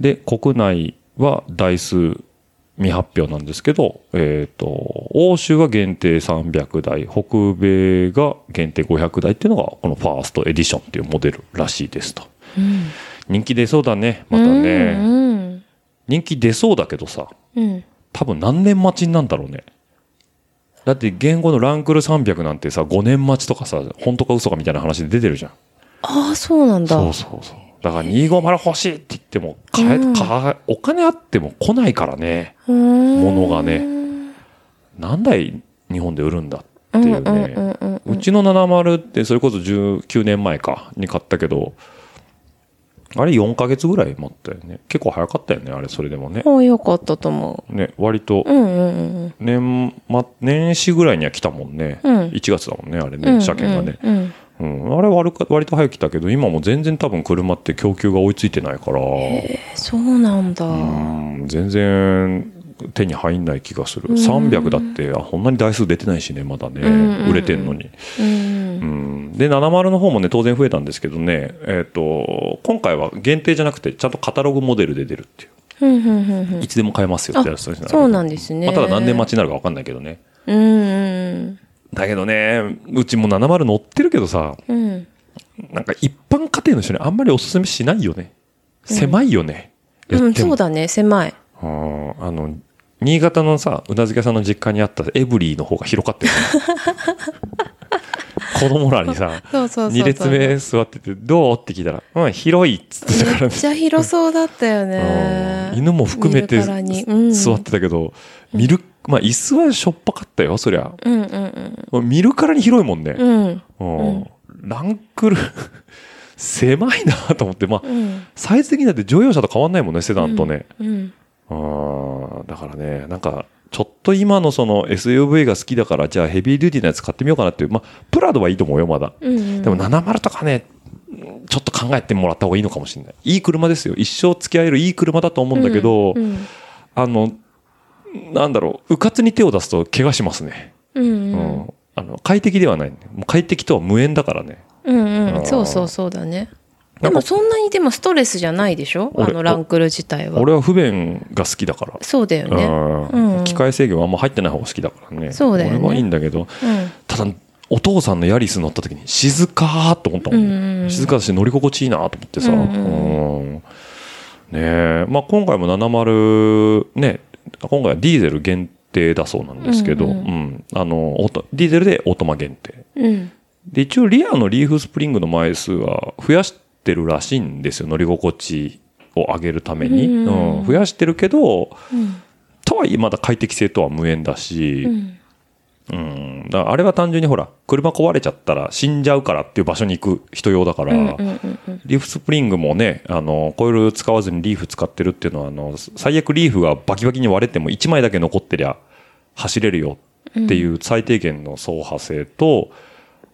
で、国内は台数未発表なんですけど、えっ、と、欧州は限定300台、北米が限定500台っていうのが、このファーストエディションっていうモデルらしいですと。人気出そうだね、またね。うん。人気出そうだけどさ、うん。多分何年待ちになんだろうね。だって言語のランクル300なんてさ、5年待ちとかさ、本当か嘘かみたいな話で出てるじゃん。ああ、そうなんだ。そうそうそう。だから250欲しいって言っても、買え、うん買えお金あっても来ないからね。うーん。物がね。何台日本で売るんだっていうね。うちの70ってそれこそ19年前かに買ったけど、あれ4ヶ月ぐらい待ったよね。結構早かったよね、あれそれでもね。ああ、よかったと思ね、割とう。うんうんうん。年、ま、年始ぐらいには来たもんね。うん1月だもんね、あれうんね、車検がね。うん。うん、あれ割か割と早く来たけど、今も全然多分車って供給が追いついてないから、そうなんだ。うん、全然手に入んない気がする。300だって、あ、こんなに台数出てないしね、まだね、ん売れてんのに。うん。うん、で、70の方もね、当然増えたんですけどね、えっ、と、今回は限定じゃなくて、ちゃんとカタログモデルで出るっていう。うんうんうんうんいつでも買えますよってやつそうなんですね。まあ、ただ何年待ちになるか分かんないけどね。うんうんだけどね、うちも70乗ってるけどさ、うん。うん。なんか一般家庭の人にあんまりおすすめしないよね。狭いよね。うん、そうだね、狭い。あの、新潟のさ、うなずけさんの実家にあったエブリーの方が広かったよね。[laughs] 子供らにさ、そうそうそうそう。2列目座ってて、どう？って聞いたら、うん、広いっつってたからね。めっちゃ広そうだったようんね。犬も含めてうん座ってたけど、見る、まあ椅子はしょっぱかったよ、そりゃ。うんうん見るからに広いもんね。うん。うん。うんランクル、狭いなと思って、まあ、うん。サイズ的にだって乗用車と変わんないもんね、セダンとね。うん。うん、だからね、なんか、ちょっと今のその SUV が好きだから、じゃあヘビーデューティーなやつ買ってみようかなっていう、まあ、プラドはいいと思うよ、まだ。うん。でも70とかね、ちょっと考えてもらった方がいいのかもしれない。いい車ですよ。一生付き合えるいい車だと思うんだけど、うん。あの、なんだろう、うかつに手を出すと怪我しますね。うん。ううん。ん。あの、快適ではない、ね。もう快適とは無縁だからね。うんうん。そうそうそうだね。でもそんなにでもストレスじゃないでしょ？あ俺のランクル自体は。俺は不便が好きだから。そうだよね。うんうん機械制御はあんま入ってない方が好きだからね。そうだよね俺はいいんだけど、うん。ただ、お父さんのヤリス乗った時に静かーっと思ったもん、うんうんうん静かだし乗り心地いいなと思ってさ。うんうんねえ。まあ今回も70、ね、今回はディーゼル限定だそうなんですけど、ううんんうんあの、ディーゼルでオートマ限定。うん。で、一応リアのリーフスプリングの枚数は増やしてるらしいんですよ。乗り心地を上げるために。うんうん増やしてるけど、うん。とはいえまだ快適性とは無縁だし、うん。うん、だからあれは単純にほら、車壊れちゃったら死んじゃうからっていう場所に行く人用だから、うんうんうんうん。リーフスプリングもね、あの、コイル使わずにリーフ使ってるっていうのは、あの、最悪リーフがバキバキに割れても1枚だけ残ってりゃ走れるよっていう最低限の走破性と、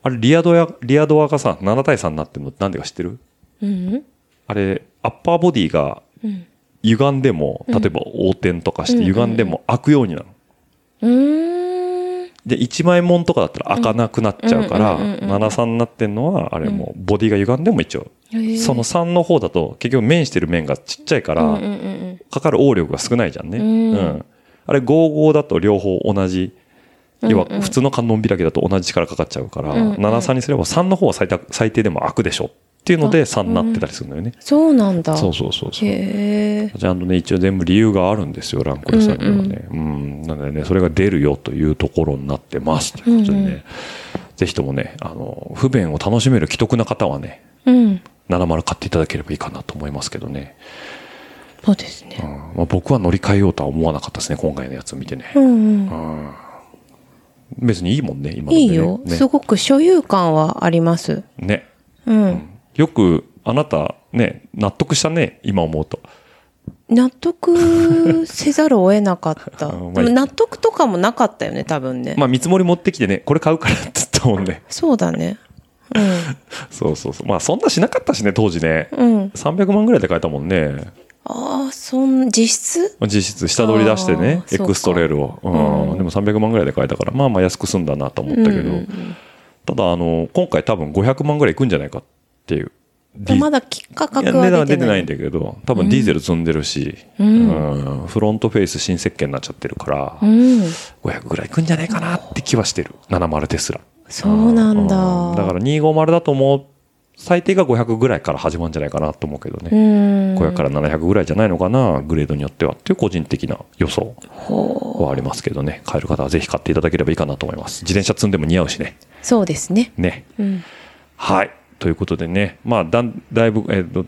あれ、リアドや、リアドアがさ、7対3になってるのなんでか知ってる？うん。あれ、アッパーボディがうん。歪んでも、例えば横転とかして歪んでも開くようになる。うーん。で、1枚もんとかだったら開かなくなっちゃうから、うんうんうんうん。うん73になってんのは、あれもうボディが歪んでも一応、その3の方だと結局面してる面がちっちゃいから、かかる応力が少ないじゃんね。うん。あれ55だと両方同じ、うん要は普通の観音開きだと同じ力かかっちゃうから、うんうん。73にすれば3の方は最低でも開くでしょっていうので3になってたりするのよね。そうなんだ。そうそうそうそう。へえ。ちゃんとね、一応全部理由があるんですよ、ランクルさんにはね。うん、なのでね、それが出るよというところになってます。ということでね、うんうんぜひともね、あの、不便を楽しめる既得な方はね、うん。70買っていただければいいかなと思いますけどね。そうですね。うんまあ、僕は乗り換えようとは思わなかったですね、今回のやつ見てね。うんうん。うん別にいいもんね、今のでね。いいよ。ねすごく所有感はあります。ね。うん。よく、あなた、ね、納得したね、今思うと。納得せざるを得なかった。[laughs] でも納得とかもなかったよね、多分ね。まあ、見積もり持ってきてね、これ買うからって言ったもんね。そうだね。[laughs] そうそうそう。まあ、そんなしなかったしね、当時ね。うん。うん。300万ぐらいで買えたもんね。ああ、そん、実質？実質下取り出してねエクストレールを。うんうんでも300万ぐらいで買えたから、まあまあ安く済んだなと思ったけど、うんうんただ、あの、今回多分500万ぐらいいくんじゃないかっていう。うんまだ価格いや値段はは出てな。いいんだけど、多分ディーゼル積んでるし、うんうんフロントフェイス新設計になっちゃってるから、うん。500ぐらいいくんじゃないかなって気はしてる。70テスラ。そうなんだ。うんだから250だと思う、最低が500ぐらいから始まるんじゃないかなと思うけどね。うん。500から700ぐらいじゃないのかな、グレードによってはっていう個人的な予想ほはありますけどね。買える方はぜひ買っていただければいいかなと思います。自転車積んでも似合うしね。う。そうですね。ね。うん。はい。ということでね、まあだ、だいぶ、えーと、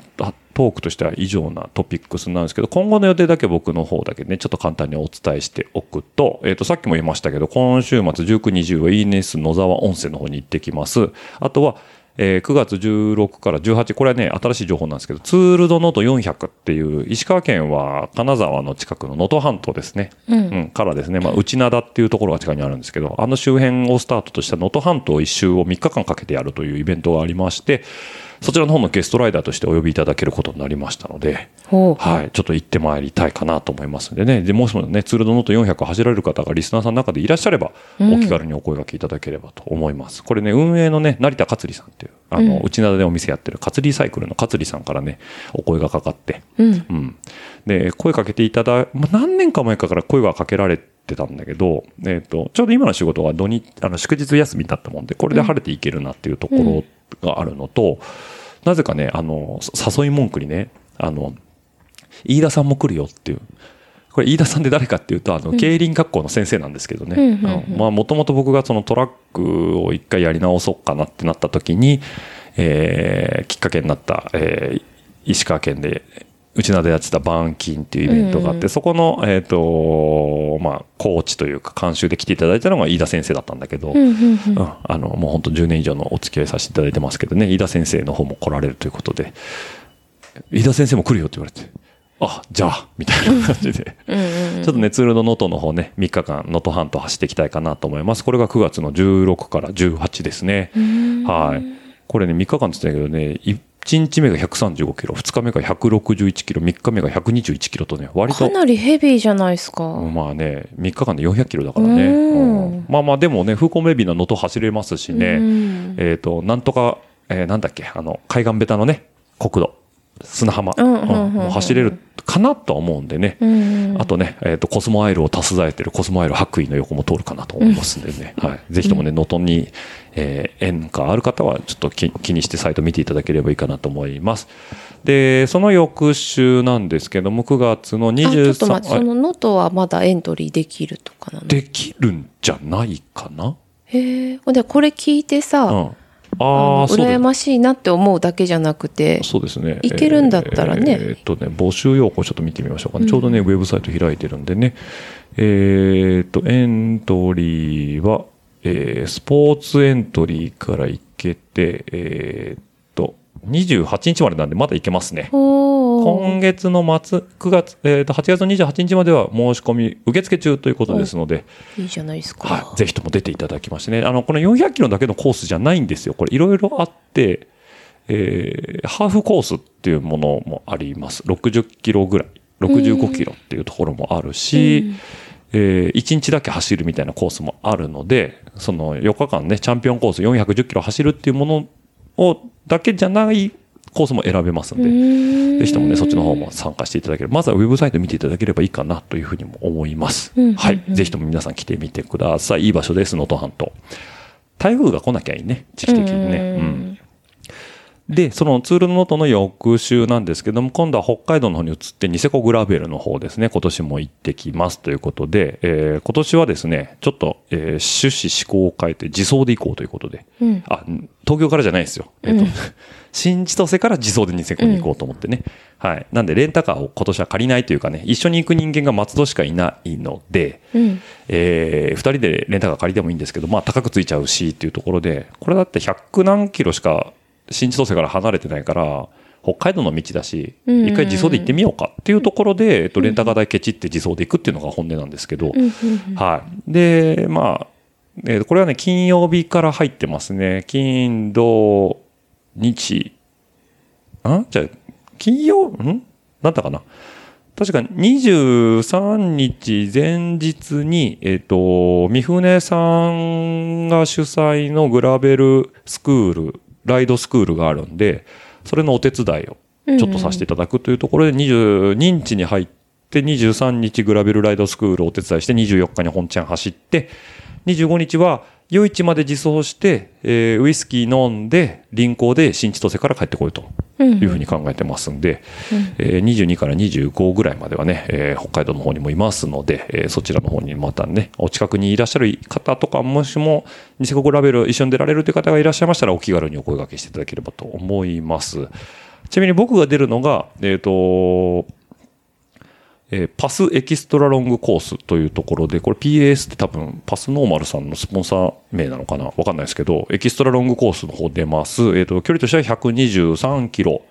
トークとしては以上なトピックスなんですけど、今後の予定だけ僕の方だけね、ちょっと簡単にお伝えしておくと、えっ、と、さっきも言いましたけど、今週末19、20は ENS 野沢温泉の方に行ってきます。あとは、えー9月16から18、これはね、新しい情報なんですけど、ツールドノート400っていう、石川県は金沢の近くの能登半島ですね。うんうん、からですね、まあ、内灘っていうところが近くにあるんですけど、あの周辺をスタートとした能登半島一周を3日間かけてやるというイベントがありまして、そちらの方のゲストライダーとしてお呼びいただけることになりましたので。はい、ちょっと行ってまいりたいかなと思いますのでね、でもしもね、ツールドノート400走られる方がリスナーさんの中でいらっしゃれば、うんお気軽にお声掛けいただければと思います。これね、運営のね、成田勝里さんっていう、あの、うん内灘でお店やってる勝里サイクルの勝里さんからね、お声がかかって、うん。うん。で、声かけていただ、まあ、何年か前かから声がかけられてたんだけど、えっ、と、ちょうど今の仕事が土日、あの、祝日休みだったもんで、これで晴れていけるなっていうところがあるのと、なぜかね、あの、誘い文句にね、あの、飯田さんも来るよっていう。これ飯田さんで誰かっていうと、あの、競輪学校の先生なんですけどね。まあ、もともと僕がそのトラックを一回やり直そうかなってなった時に、えーきっかけになった、えー石川県で、内灘でやってた板金っていうイベントがあって、うんうんそこの、えっ、と、まあ、コーチというか、監修で来ていただいたのが飯田先生だったんだけど、うんうんあの、もう本当10年以上のお付き合いさせていただいてますけどね、飯田先生の方も来られるということで、飯田先生も来るよって言われて、あ、じゃあ、みたいな感じで、ちょっとね、ツールの能登の方ね、3日間、能登半島走っていきたいかなと思います。これが9月の16から18ですね。はい。これね、3日間って言ってたけどね、1日目が135キロ、2日目が161キロ、3日目が121キロとね、割とか、なりヘビーじゃないですか。まあね、3日間で400キロだからね。うん。うん。まあまあ、でもね、風光明媚な能登走れますしね、うん。えっ、と、なんとか、えーなんだっけ、あの、海岸ベタのね、国土、砂浜、う走れるかなとは思うんでね。うんうんあとね、えっ、と、コスモアイルを多数えてるコスモアイル白衣の横も通るかなと思いますんでね。はい。ぜひともね、能登に、えー縁がある方は、ちょっと気気にしてサイト見ていただければいいかなと思います。で、その翌週なんですけども、9月のあ、ちょっと23待って、そのノートはまだエントリーできるとかなのできるんじゃないかなへえ。ほんで、これ？聞いてさ、うん。ああ羨ましいなって思うだけじゃなくて、そうですね。いけるんだったらねえーっとね、募集要項ちょっと見てみましょうかね。うんちょうどね、ウェブサイト開いてるんでね。えーっと、エントリーは、えースポーツエントリーからいけて、えー28日までなんでまだいけますね。お今月の末、9月、えーっと、8月の28日までは申し込み受付中ということですので、いいじゃないですか。はい、ぜひとも出ていただきましてね。あの、この400キロだけのコースじゃないんですよ。これいろいろあって、えーハーフコースっていうものもあります。60キロぐらい。65キロっていうところもあるし、え1日だけ走るみたいなコースもあるので、その4日間ね、チャンピオンコース410キロ走るっていうものを、だけじゃないコースも選べますんで、んぜひともね、そっちの方も参加していただければ、まずはウェブサイト見ていただければいいかなというふうにも思います。うんはい。ぜひとも皆さん来てみてください。いい場所です、能登半島。台風が来なきゃいいね、時期的にね。うん。で、そのツール・ド・のとの翌週なんですけども、今度は北海道の方に移ってニセコグラベルの方ですね、今年も行ってきますということで、えー今年はですね、ちょっと、えー趣旨趣向を変えて自走で行こうということで、うんあ、東京からじゃないですよ。えっ、と、[laughs] 新千歳から自走でニセコに行こうと思ってね。はい。なんで、レンタカーを今年は借りないというかね、一緒に行く人間が松戸しかいないので、うん。えー二人でレンタカー借りてもいいんですけど、まあ高くついちゃうしっていうところで、これだって100何キロしか新千歳から離れてないから、北海道の道だし、一回自走で行ってみようかっていうところで、えっと、レンタカー代ケチって自走で行くっていうのが本音なんですけど、はい。で、まあ、えーこれはね、金曜日から入ってますね。金、土、日、んじゃあ、金曜、ん？なんだかな。確か23日前日に、えっ、と、三船さんが主催のグラベルスクール、ライドスクールがあるんで、それのお手伝いをちょっとさせていただくというところで、22日に入って、23日グラベルライドスクールをお手伝いして、24日に本ちゃん走って、25日は夜市まで自走して、えーウイスキー飲んで、臨港で新千歳から帰ってこいというふうに考えてますんで、えー22から25ぐらいまではね、えー北海道の方にもいますので、えーそちらの方にまたね、お近くにいらっしゃる方とか、もしもニセコグラベル一緒に出られるという方がいらっしゃいましたら、お気軽にお声掛けしていただければと思います。ちなみに僕が出るのが、えっ、と、えーパスエキストラロングコースというところで、これ PAS って多分パスノーマルさんのスポンサー名なのかな？わかんないですけど、エキストラロングコースの方出ます。えっ、と、距離としては123キロ。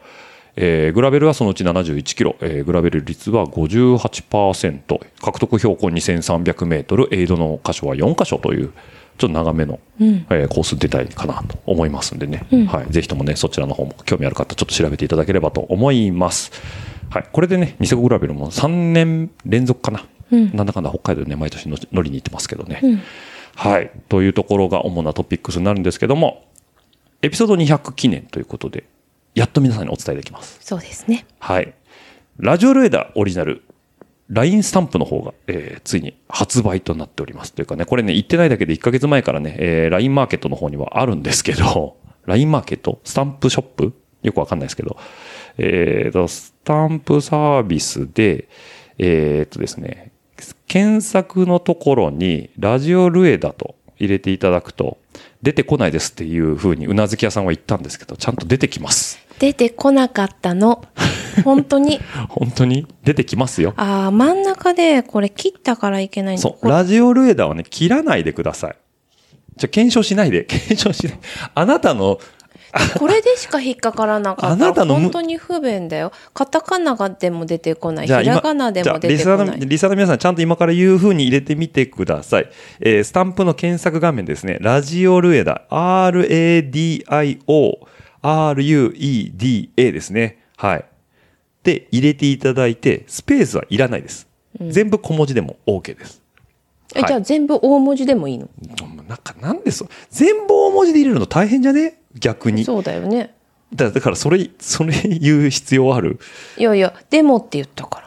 えーグラベルはそのうち71キロ、えーグラベル率は58%、獲得標高2300メートル、エイドの箇所は4箇所という、ちょっと長めの、うんえーコース出たいかなと思いますんでね、はい。ぜひともね、そちらの方も興味ある方、ちょっと調べていただければと思います。はい。これでね、ニセコグラベルも3年連続かな。うんなんだかんだ北海道でね、毎年の乗りに行ってますけどね。うんはい。というところが主なトピックスになるんですけども、エピソード200記念ということで、やっと皆さんにお伝えできます。そうですね。はい。ラジオルエダオリジナル、LINE スタンプの方が、えーついに発売となっております。というかね、これね、言ってないだけで1ヶ月前からね、えー LINE マーケットの方にはあるんですけど、LINE マーケット？スタンプショップ？よくわかんないですけど、えーと、スタンプサービスで、えーっとですね、検索のところに、ラジオルエダと入れていただくと、出てこないですっていうふうにうなずき屋さんは言ったんですけど、ちゃんと出てきます。出てこなかったの。本当に？[laughs] 本当に？出てきますよ。ああ、真ん中でこれ切ったからいけないそう。ラジオルエダはね、切らないでください。じゃ、検証しないで。[laughs] 検証しない。あなたの、これでしか引っかからなかった。あなたのむ本当に不便だよ。カタカナがでも出てこない。ひらがなでも出てこない。リスナーの皆さん、ちゃんと今から言う風に入れてみてください。えースタンプの検索画面ですね。ラジオルエダ。R-A-D-I-O、R-U-E-D-A ですね。はい。で、入れていただいて、スペースはいらないです。全部小文字でも OK です。え、じゃあ全部大文字でもいいの？なんか、なんでそう。全部大文字で入れるの大変じゃね？逆に。そうだよね。だだから、それ、それ言う必要ある？いやいや、でもって言ったから。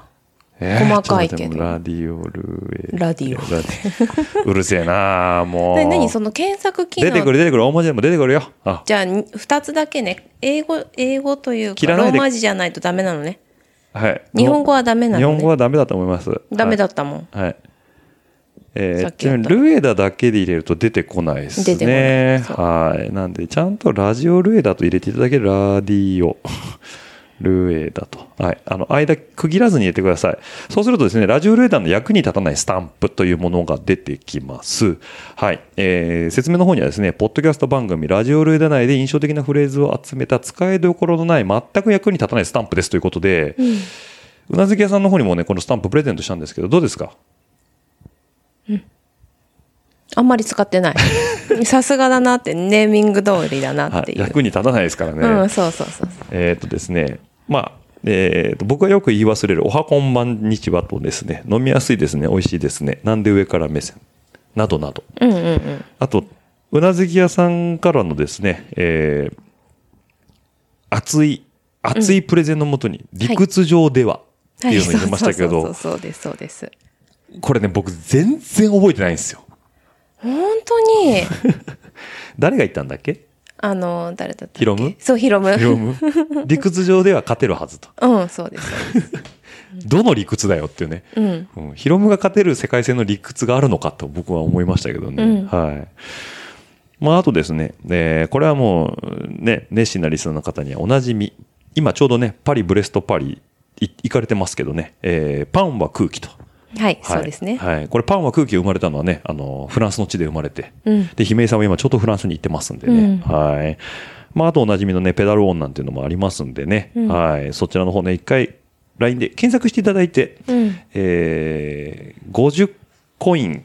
え細かいけどラディオルエラディオラディ [laughs] うるせえなあもう。で何？その検索機能出てくる出てくる大文字でも出てくるよ。あ、じゃあに二つだけね英語英語というかローマ字じゃないとダメなのねはい。日本語はダメなのね日本語はダメだと思います。ダメだったもん、はい。はい。えー、ルエダだけで入れると出てこないですね。出てこないそうはい。なんで、ちゃんとラジオルエダと入れていただけるラディオ。[laughs] ルエダと。はい。あの、間区切らずに入れてください。そうするとですね、ラジオルエダの役に立たないスタンプというものが出てきます。はい。えー、説明の方にはですね、ポッドキャスト番組、ラジオルエダ内で印象的なフレーズを集めた使いどころのない全く役に立たないスタンプですということで、うなずき屋さんの方にもね、このスタンププレゼントしたんですけど、どうですか？あんまり使ってない。[laughs] さすがだなってネーミング通りだなはい。っていう、役に立たないですからね。うんそうそうそうそう。えーっとですね、まあ、えーっと僕がよく言い忘れる、おはこんばんにちはとですね、飲みやすいですね、美味しいですね、なんで上から目線、などなど。うんうんうん。あと、うなずき屋さんからのですね、えー熱い、熱いプレゼンのもとに、理屈上では、っていうのを言いましたけはい。そうど、そうそうそうですそうですこれね、僕全然覚えてないんですよ。本当に？[laughs] 誰が言ったんだっけ？あの誰だったっけ？ヒロム？そうヒロムヒロム [laughs] 理屈上では勝てるはずと。うんそうです [laughs] どの理屈だよっていうね。うんうん、ヒロムが勝てる世界線の理屈があるのかと僕は思いましたけどね。うんはい。まあ、あとですね、えーこれはもう、ね、熱心なリスナーの方にはおなじみ。今ちょうどね、パリ、ブレスト、パリ、い行かれてますけどね、えーパンは空気と。はい、はいそうですね、はい。これパンは空気が生まれたのはね、あの、フランスの地で生まれて。うんで、姫井さんは今ちょっとフランスに行ってますんでね。はい。まあ、あとおなじみのね、ペダルオンなんていうのもありますんでね。はい。そちらの方ね、一回、LINE で検索していただいて、うんえー50コイン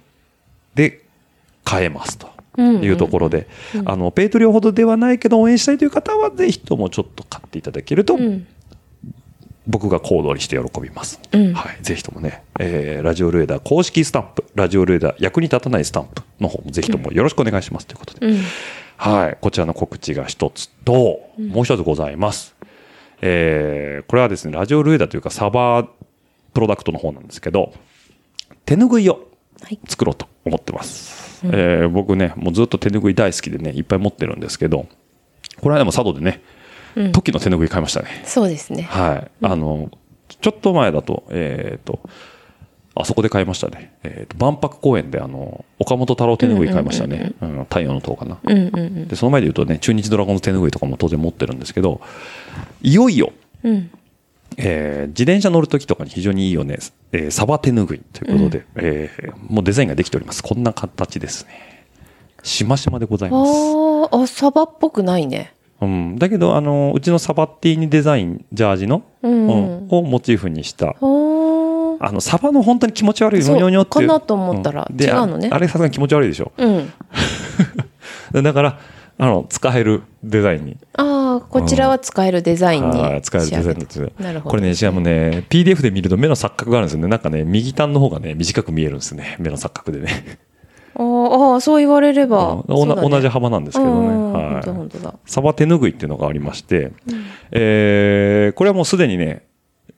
で買えますとうんうんいうところで、あの、ペイトリオほどではないけど応援したいという方は、ぜひともちょっと買っていただけると、うん僕が行動にして喜びます。うんはい。ぜひともね、えーラジオルエダー公式スタンプ、ラジオルエダー役に立たないスタンプの方もぜひともよろしくお願いしますということで、うんはい。こちらの告知が一つと、もう一つございます。えーこれはですね、ラジオルエダというかサバープロダクトの方なんですけど、手ぬぐいをはい作ろうと思ってます。えー僕ね、もうずっと手ぬぐい大好きでね、いっぱい持ってるんですけど、この間も佐渡でね、時の手ぬぐい買いましたね。そうですねはい。あの、ちょっと前だと、えっ、と、あそこで買いましたね。えっ、と、万博公園で、あの、岡本太郎手ぬぐい買いましたね。うん太陽の塔かな。うんうんうんで、その前で言うとね、中日ドラゴンズ手ぬぐいとかも当然持ってるんですけど、いよいよ、うんえー自転車乗るときとかに非常にいいよね、えーサバ手ぬぐいということで、えーもうデザインができております。こんな形ですね。しましまでございます。あーあサバっぽくないねうん、だけど、あの、うちのサバッティにデザイン、ジャージの、うん。うん。をモチーフにした、あの、サバの本当に気持ち悪い、そう。ニョニョニョって。かなと思ったらん。で違うのね。ああれさすがに気持ち悪いでしょ。うん。[laughs] だから、あの、使えるデザインに。ああこちらは使えるデザインにはい使えるデザインに仕上げて。なるほど。これね、しかもね、PDF で見ると目の錯覚があるんですよね。なんかね、右端の方がね、短く見えるんですね。目の錯覚でね。あーあーそう言われれば。うん。おな同じ幅なんですけどね。本はい。サバ手ぬぐいっていうのがありまして、えーこれはもうすでにね、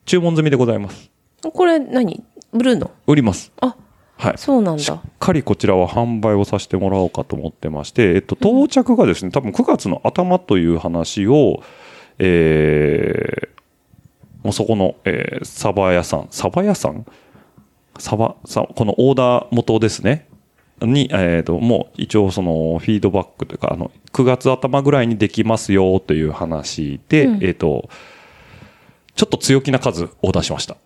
注文済みでございます。これ何？売るの？売ります。あはい。そうなんしっだかりこちらは販売をさせてもらおうかと思ってまして、えっと、到着がですね、多分9月の頭という話を、えーもうそこの、えー、サバ屋さん、サバ屋さん？サバ、さこのオーダー元ですね。に、えっ、と、もう一応そのフィードバックというか、あの、9月頭ぐらいにできますよという話で、うんえっ、と、ちょっと強気な数オーダーしました。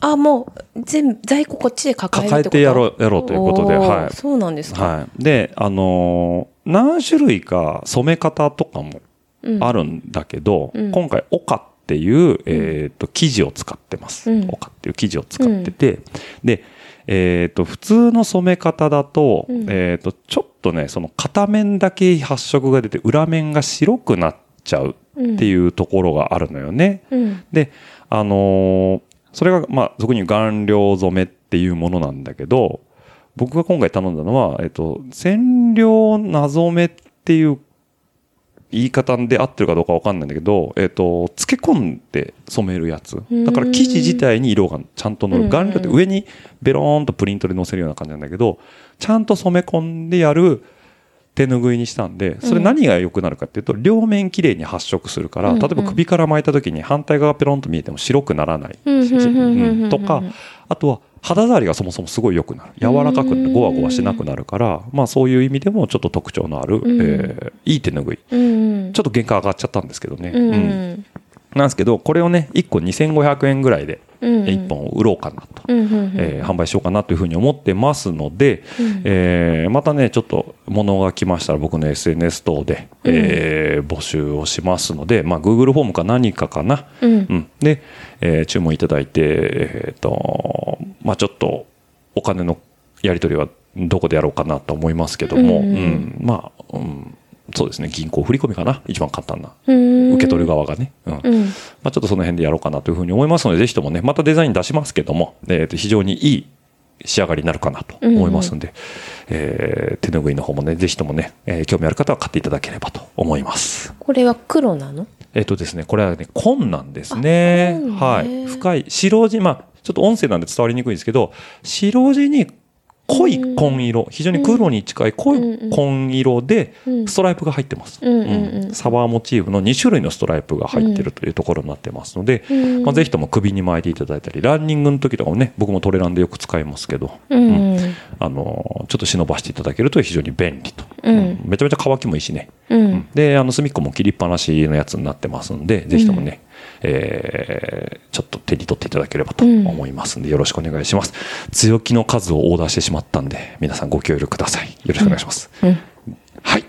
あ、もう、全部、在庫こっちで抱えて抱えてやろうやろうということではいそうなんですか。はい。で、あのー何種類か染め方とかもうんあるんだけど、うん今回、オカっていう、えっ、と、生地を使ってます。うんオカっていう生地を使ってて、で、えっ、と、普通の染め方だと、うんえっ、と、ちょっとね、その片面だけ発色が出て、裏面が白くなっちゃうっていうところがあるのよね。うん。で、あのーそれが、まあ、俗に顔料染めっていうものなんだけど、僕が今回頼んだのは、えっと、染料な染めっていう言い方で合ってるかどうかわかんないんだけど、えっと、漬け込んで染めるやつ。だから生地自体に色がちゃんと乗る。うん顔料って上にベローンとプリントで乗せるような感じなんだけど、ちゃんと染め込んでやる手ぬぐいにしたんで、それ何が良くなるかっていうと、両面綺麗に発色するから、うんうん例えば首から巻いた時に反対側ペロンと見えても白くならない。うんうんうんうんうんうんとか、あとは肌触りがそもそもすごい良くなる。柔らかく。ゴワゴワしなくなるから、まあそういう意味でもちょっと特徴のある、うんえーいい手ぬぐい。うん。ちょっと原価上がっちゃったんですけどね。うん。なんですけど、これをね、1個2500円ぐらいで、うん。1本売ろうかなと。えー販売しようかなというふうに思ってますので、うんえーまたね、ちょっと物が来ましたら僕の SNS 等で、えー募集をしますので、まあ、Google フォームか何かかな。うん。うん、で、えー注文いただいて、えーと、まあちょっとお金のやり取りはどこでやろうかなと思いますけども、うん。うん。まあ、うん、そうですね、銀行振り込みかな。一番簡単な。うん。受け取る側がね。うん。うん。まあ、ちょっとその辺でやろうかなというふうに思いますので、ぜひともね、またデザイン出しますけども、えーと非常にいい仕上がりになるかなと思いますんで、えー手ぬぐいの方もね、ぜひともね、えー興味ある方は買っていただければと思います。これは黒なの？えっ、とですね、これはね、紺なんですねはい。深い、白地、まあ、ちょっと音声なんで伝わりにくいんですけど、白地に濃い紺色、非常に黒に近い濃い紺色でうん、ストライプが入ってます。うんサバーモチーフの2種類のストライプが入ってるというところになってますので、うん。まあ、ぜひとも首に巻いていただいたり、ランニングの時とかもね、僕もトレランでよく使いますけど、うん。あのーちょっと忍ばしていただけると非常に便利と。うん。めちゃめちゃ乾きもいいしね。うん。で、あの、隅っこも切りっぱなしのやつになってますんで、ぜひともね、えーちょっと手に取っていただければと思いますんで、よろしくお願いします。強気の数をオーダーしてしまったんで、皆さんご協力ください。よろしくお願いします。うん。はい。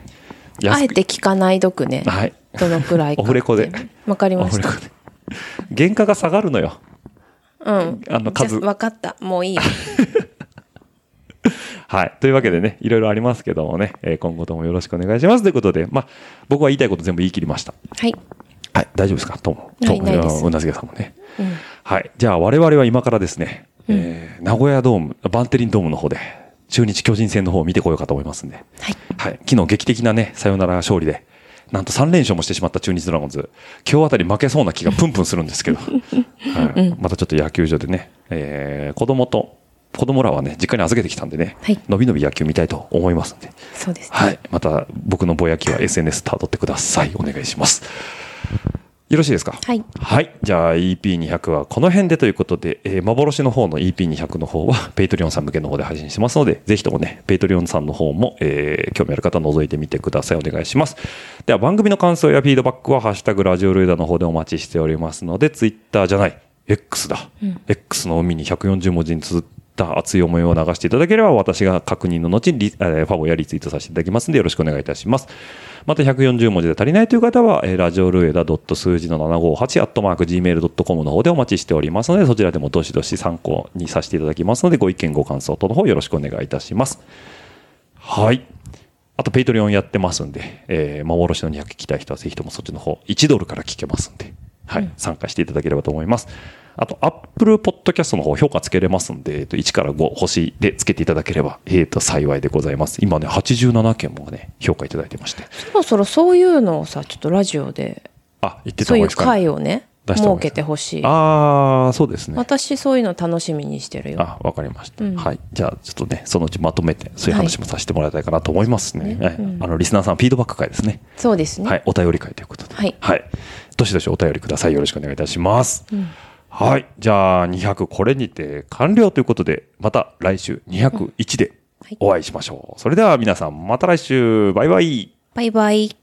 あえて聞かないどくね。はい。どのくらいか。オフレコで。わかりましたオフ。レコで原価が下がるのよ。うん。あの数わかった。もういいよ。[laughs] はい。というわけでね、いろいろありますけどもね、えー今後ともよろしくお願いします。ということで、まあ、僕は言いたいこと全部言い切りました。はい。はい。大丈夫ですか？とも。はいとすうなずけさんもね。うん。はい。じゃあ、我々は今からですね、えー名古屋ドーム、バンテリンドームの方で、中日巨人戦の方を見てこようかと思いますんで。はい。はい。昨日劇的なね、サヨナラ勝利で、なんと3連勝もしてしまった中日ドラゴンズ。今日あたり負けそうな気がプンプンするんですけど。[laughs] はい。またちょっと野球場でね、えー子供と、子供らはね、実家に預けてきたんでね、はいのびのび野球見たいと思いますんで。そうですね。はい。また僕のぼやきは SNS たどってください。お願いします。よろしいですか？はい。はい。じゃあ EP200 はこの辺でということで、えー幻の方の EP200 の方は、[laughs] Patreon さん向けの方で配信してますので、ぜひともね、 Patreon さんの方も、えー興味ある方は覗いてみてください。お願いします。では番組の感想やフィードバックは、ハッシュタグラジオルエダの方でお待ちしておりますので、ツイッターじゃない、X だ。X の海に140文字に綴った熱い思いを流していただければ、私が確認の後に、えファボやリツイートさせていただきますので、よろしくお願いいたします。また140文字で足りないという方は、えラジオルエダ数字の758アットマーク gmail.com の方でお待ちしておりますので、そちらでもどしどし参考にさせていただきますので、ご意見ご感想等の方よろしくお願いいたします。はい。あと、 Patreon やってますんで、えー幻の200聞きたい人はぜひともそっちの方、1ドルから聞けますんで、はい、参加していただければと思います。あと、 Apple Podcast の方、評価つけれますんで、えっと、1から5星でつけていただければ、えっと、幸いでございます。今ね、87件もね、評価いただいてまして。そろそろそういうのをさ、ちょっとラジオで、あ、言ってたそういう方がいいですか？ね。会をね、出してもらい設けてほしい。ああ、そうですね。私そういうの楽しみにしてるよ。あ、わかりました、うんはい。じゃあ、ちょっとね、そのうちまとめて、そういう話もさせてもらいたいかなと思いますね。はいねうんあの、リスナーさん、フィードバック会ですね。そうですね。はい。お便り会ということで。はいどしどしお便りください。よろしくお願いいたします。うんはい。じゃあ、200これにて完了ということで、また来週201ではいお会いしましょう。それでは皆さん、また来週。バイバイ。バイバイ。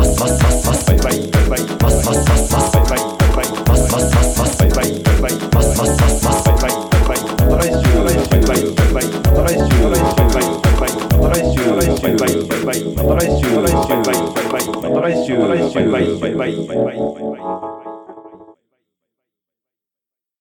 す。ますますますバイバイバイバイますますますますバイバイバイバイますますますますバイバイバイバイますますますますバイバイバイバイまた来週バイバイバイバイまた来週バイバイバイバイまた来週バイバイバイバイまた来週バイバイバイバイまた来週バイバイバイバイバイバイバイ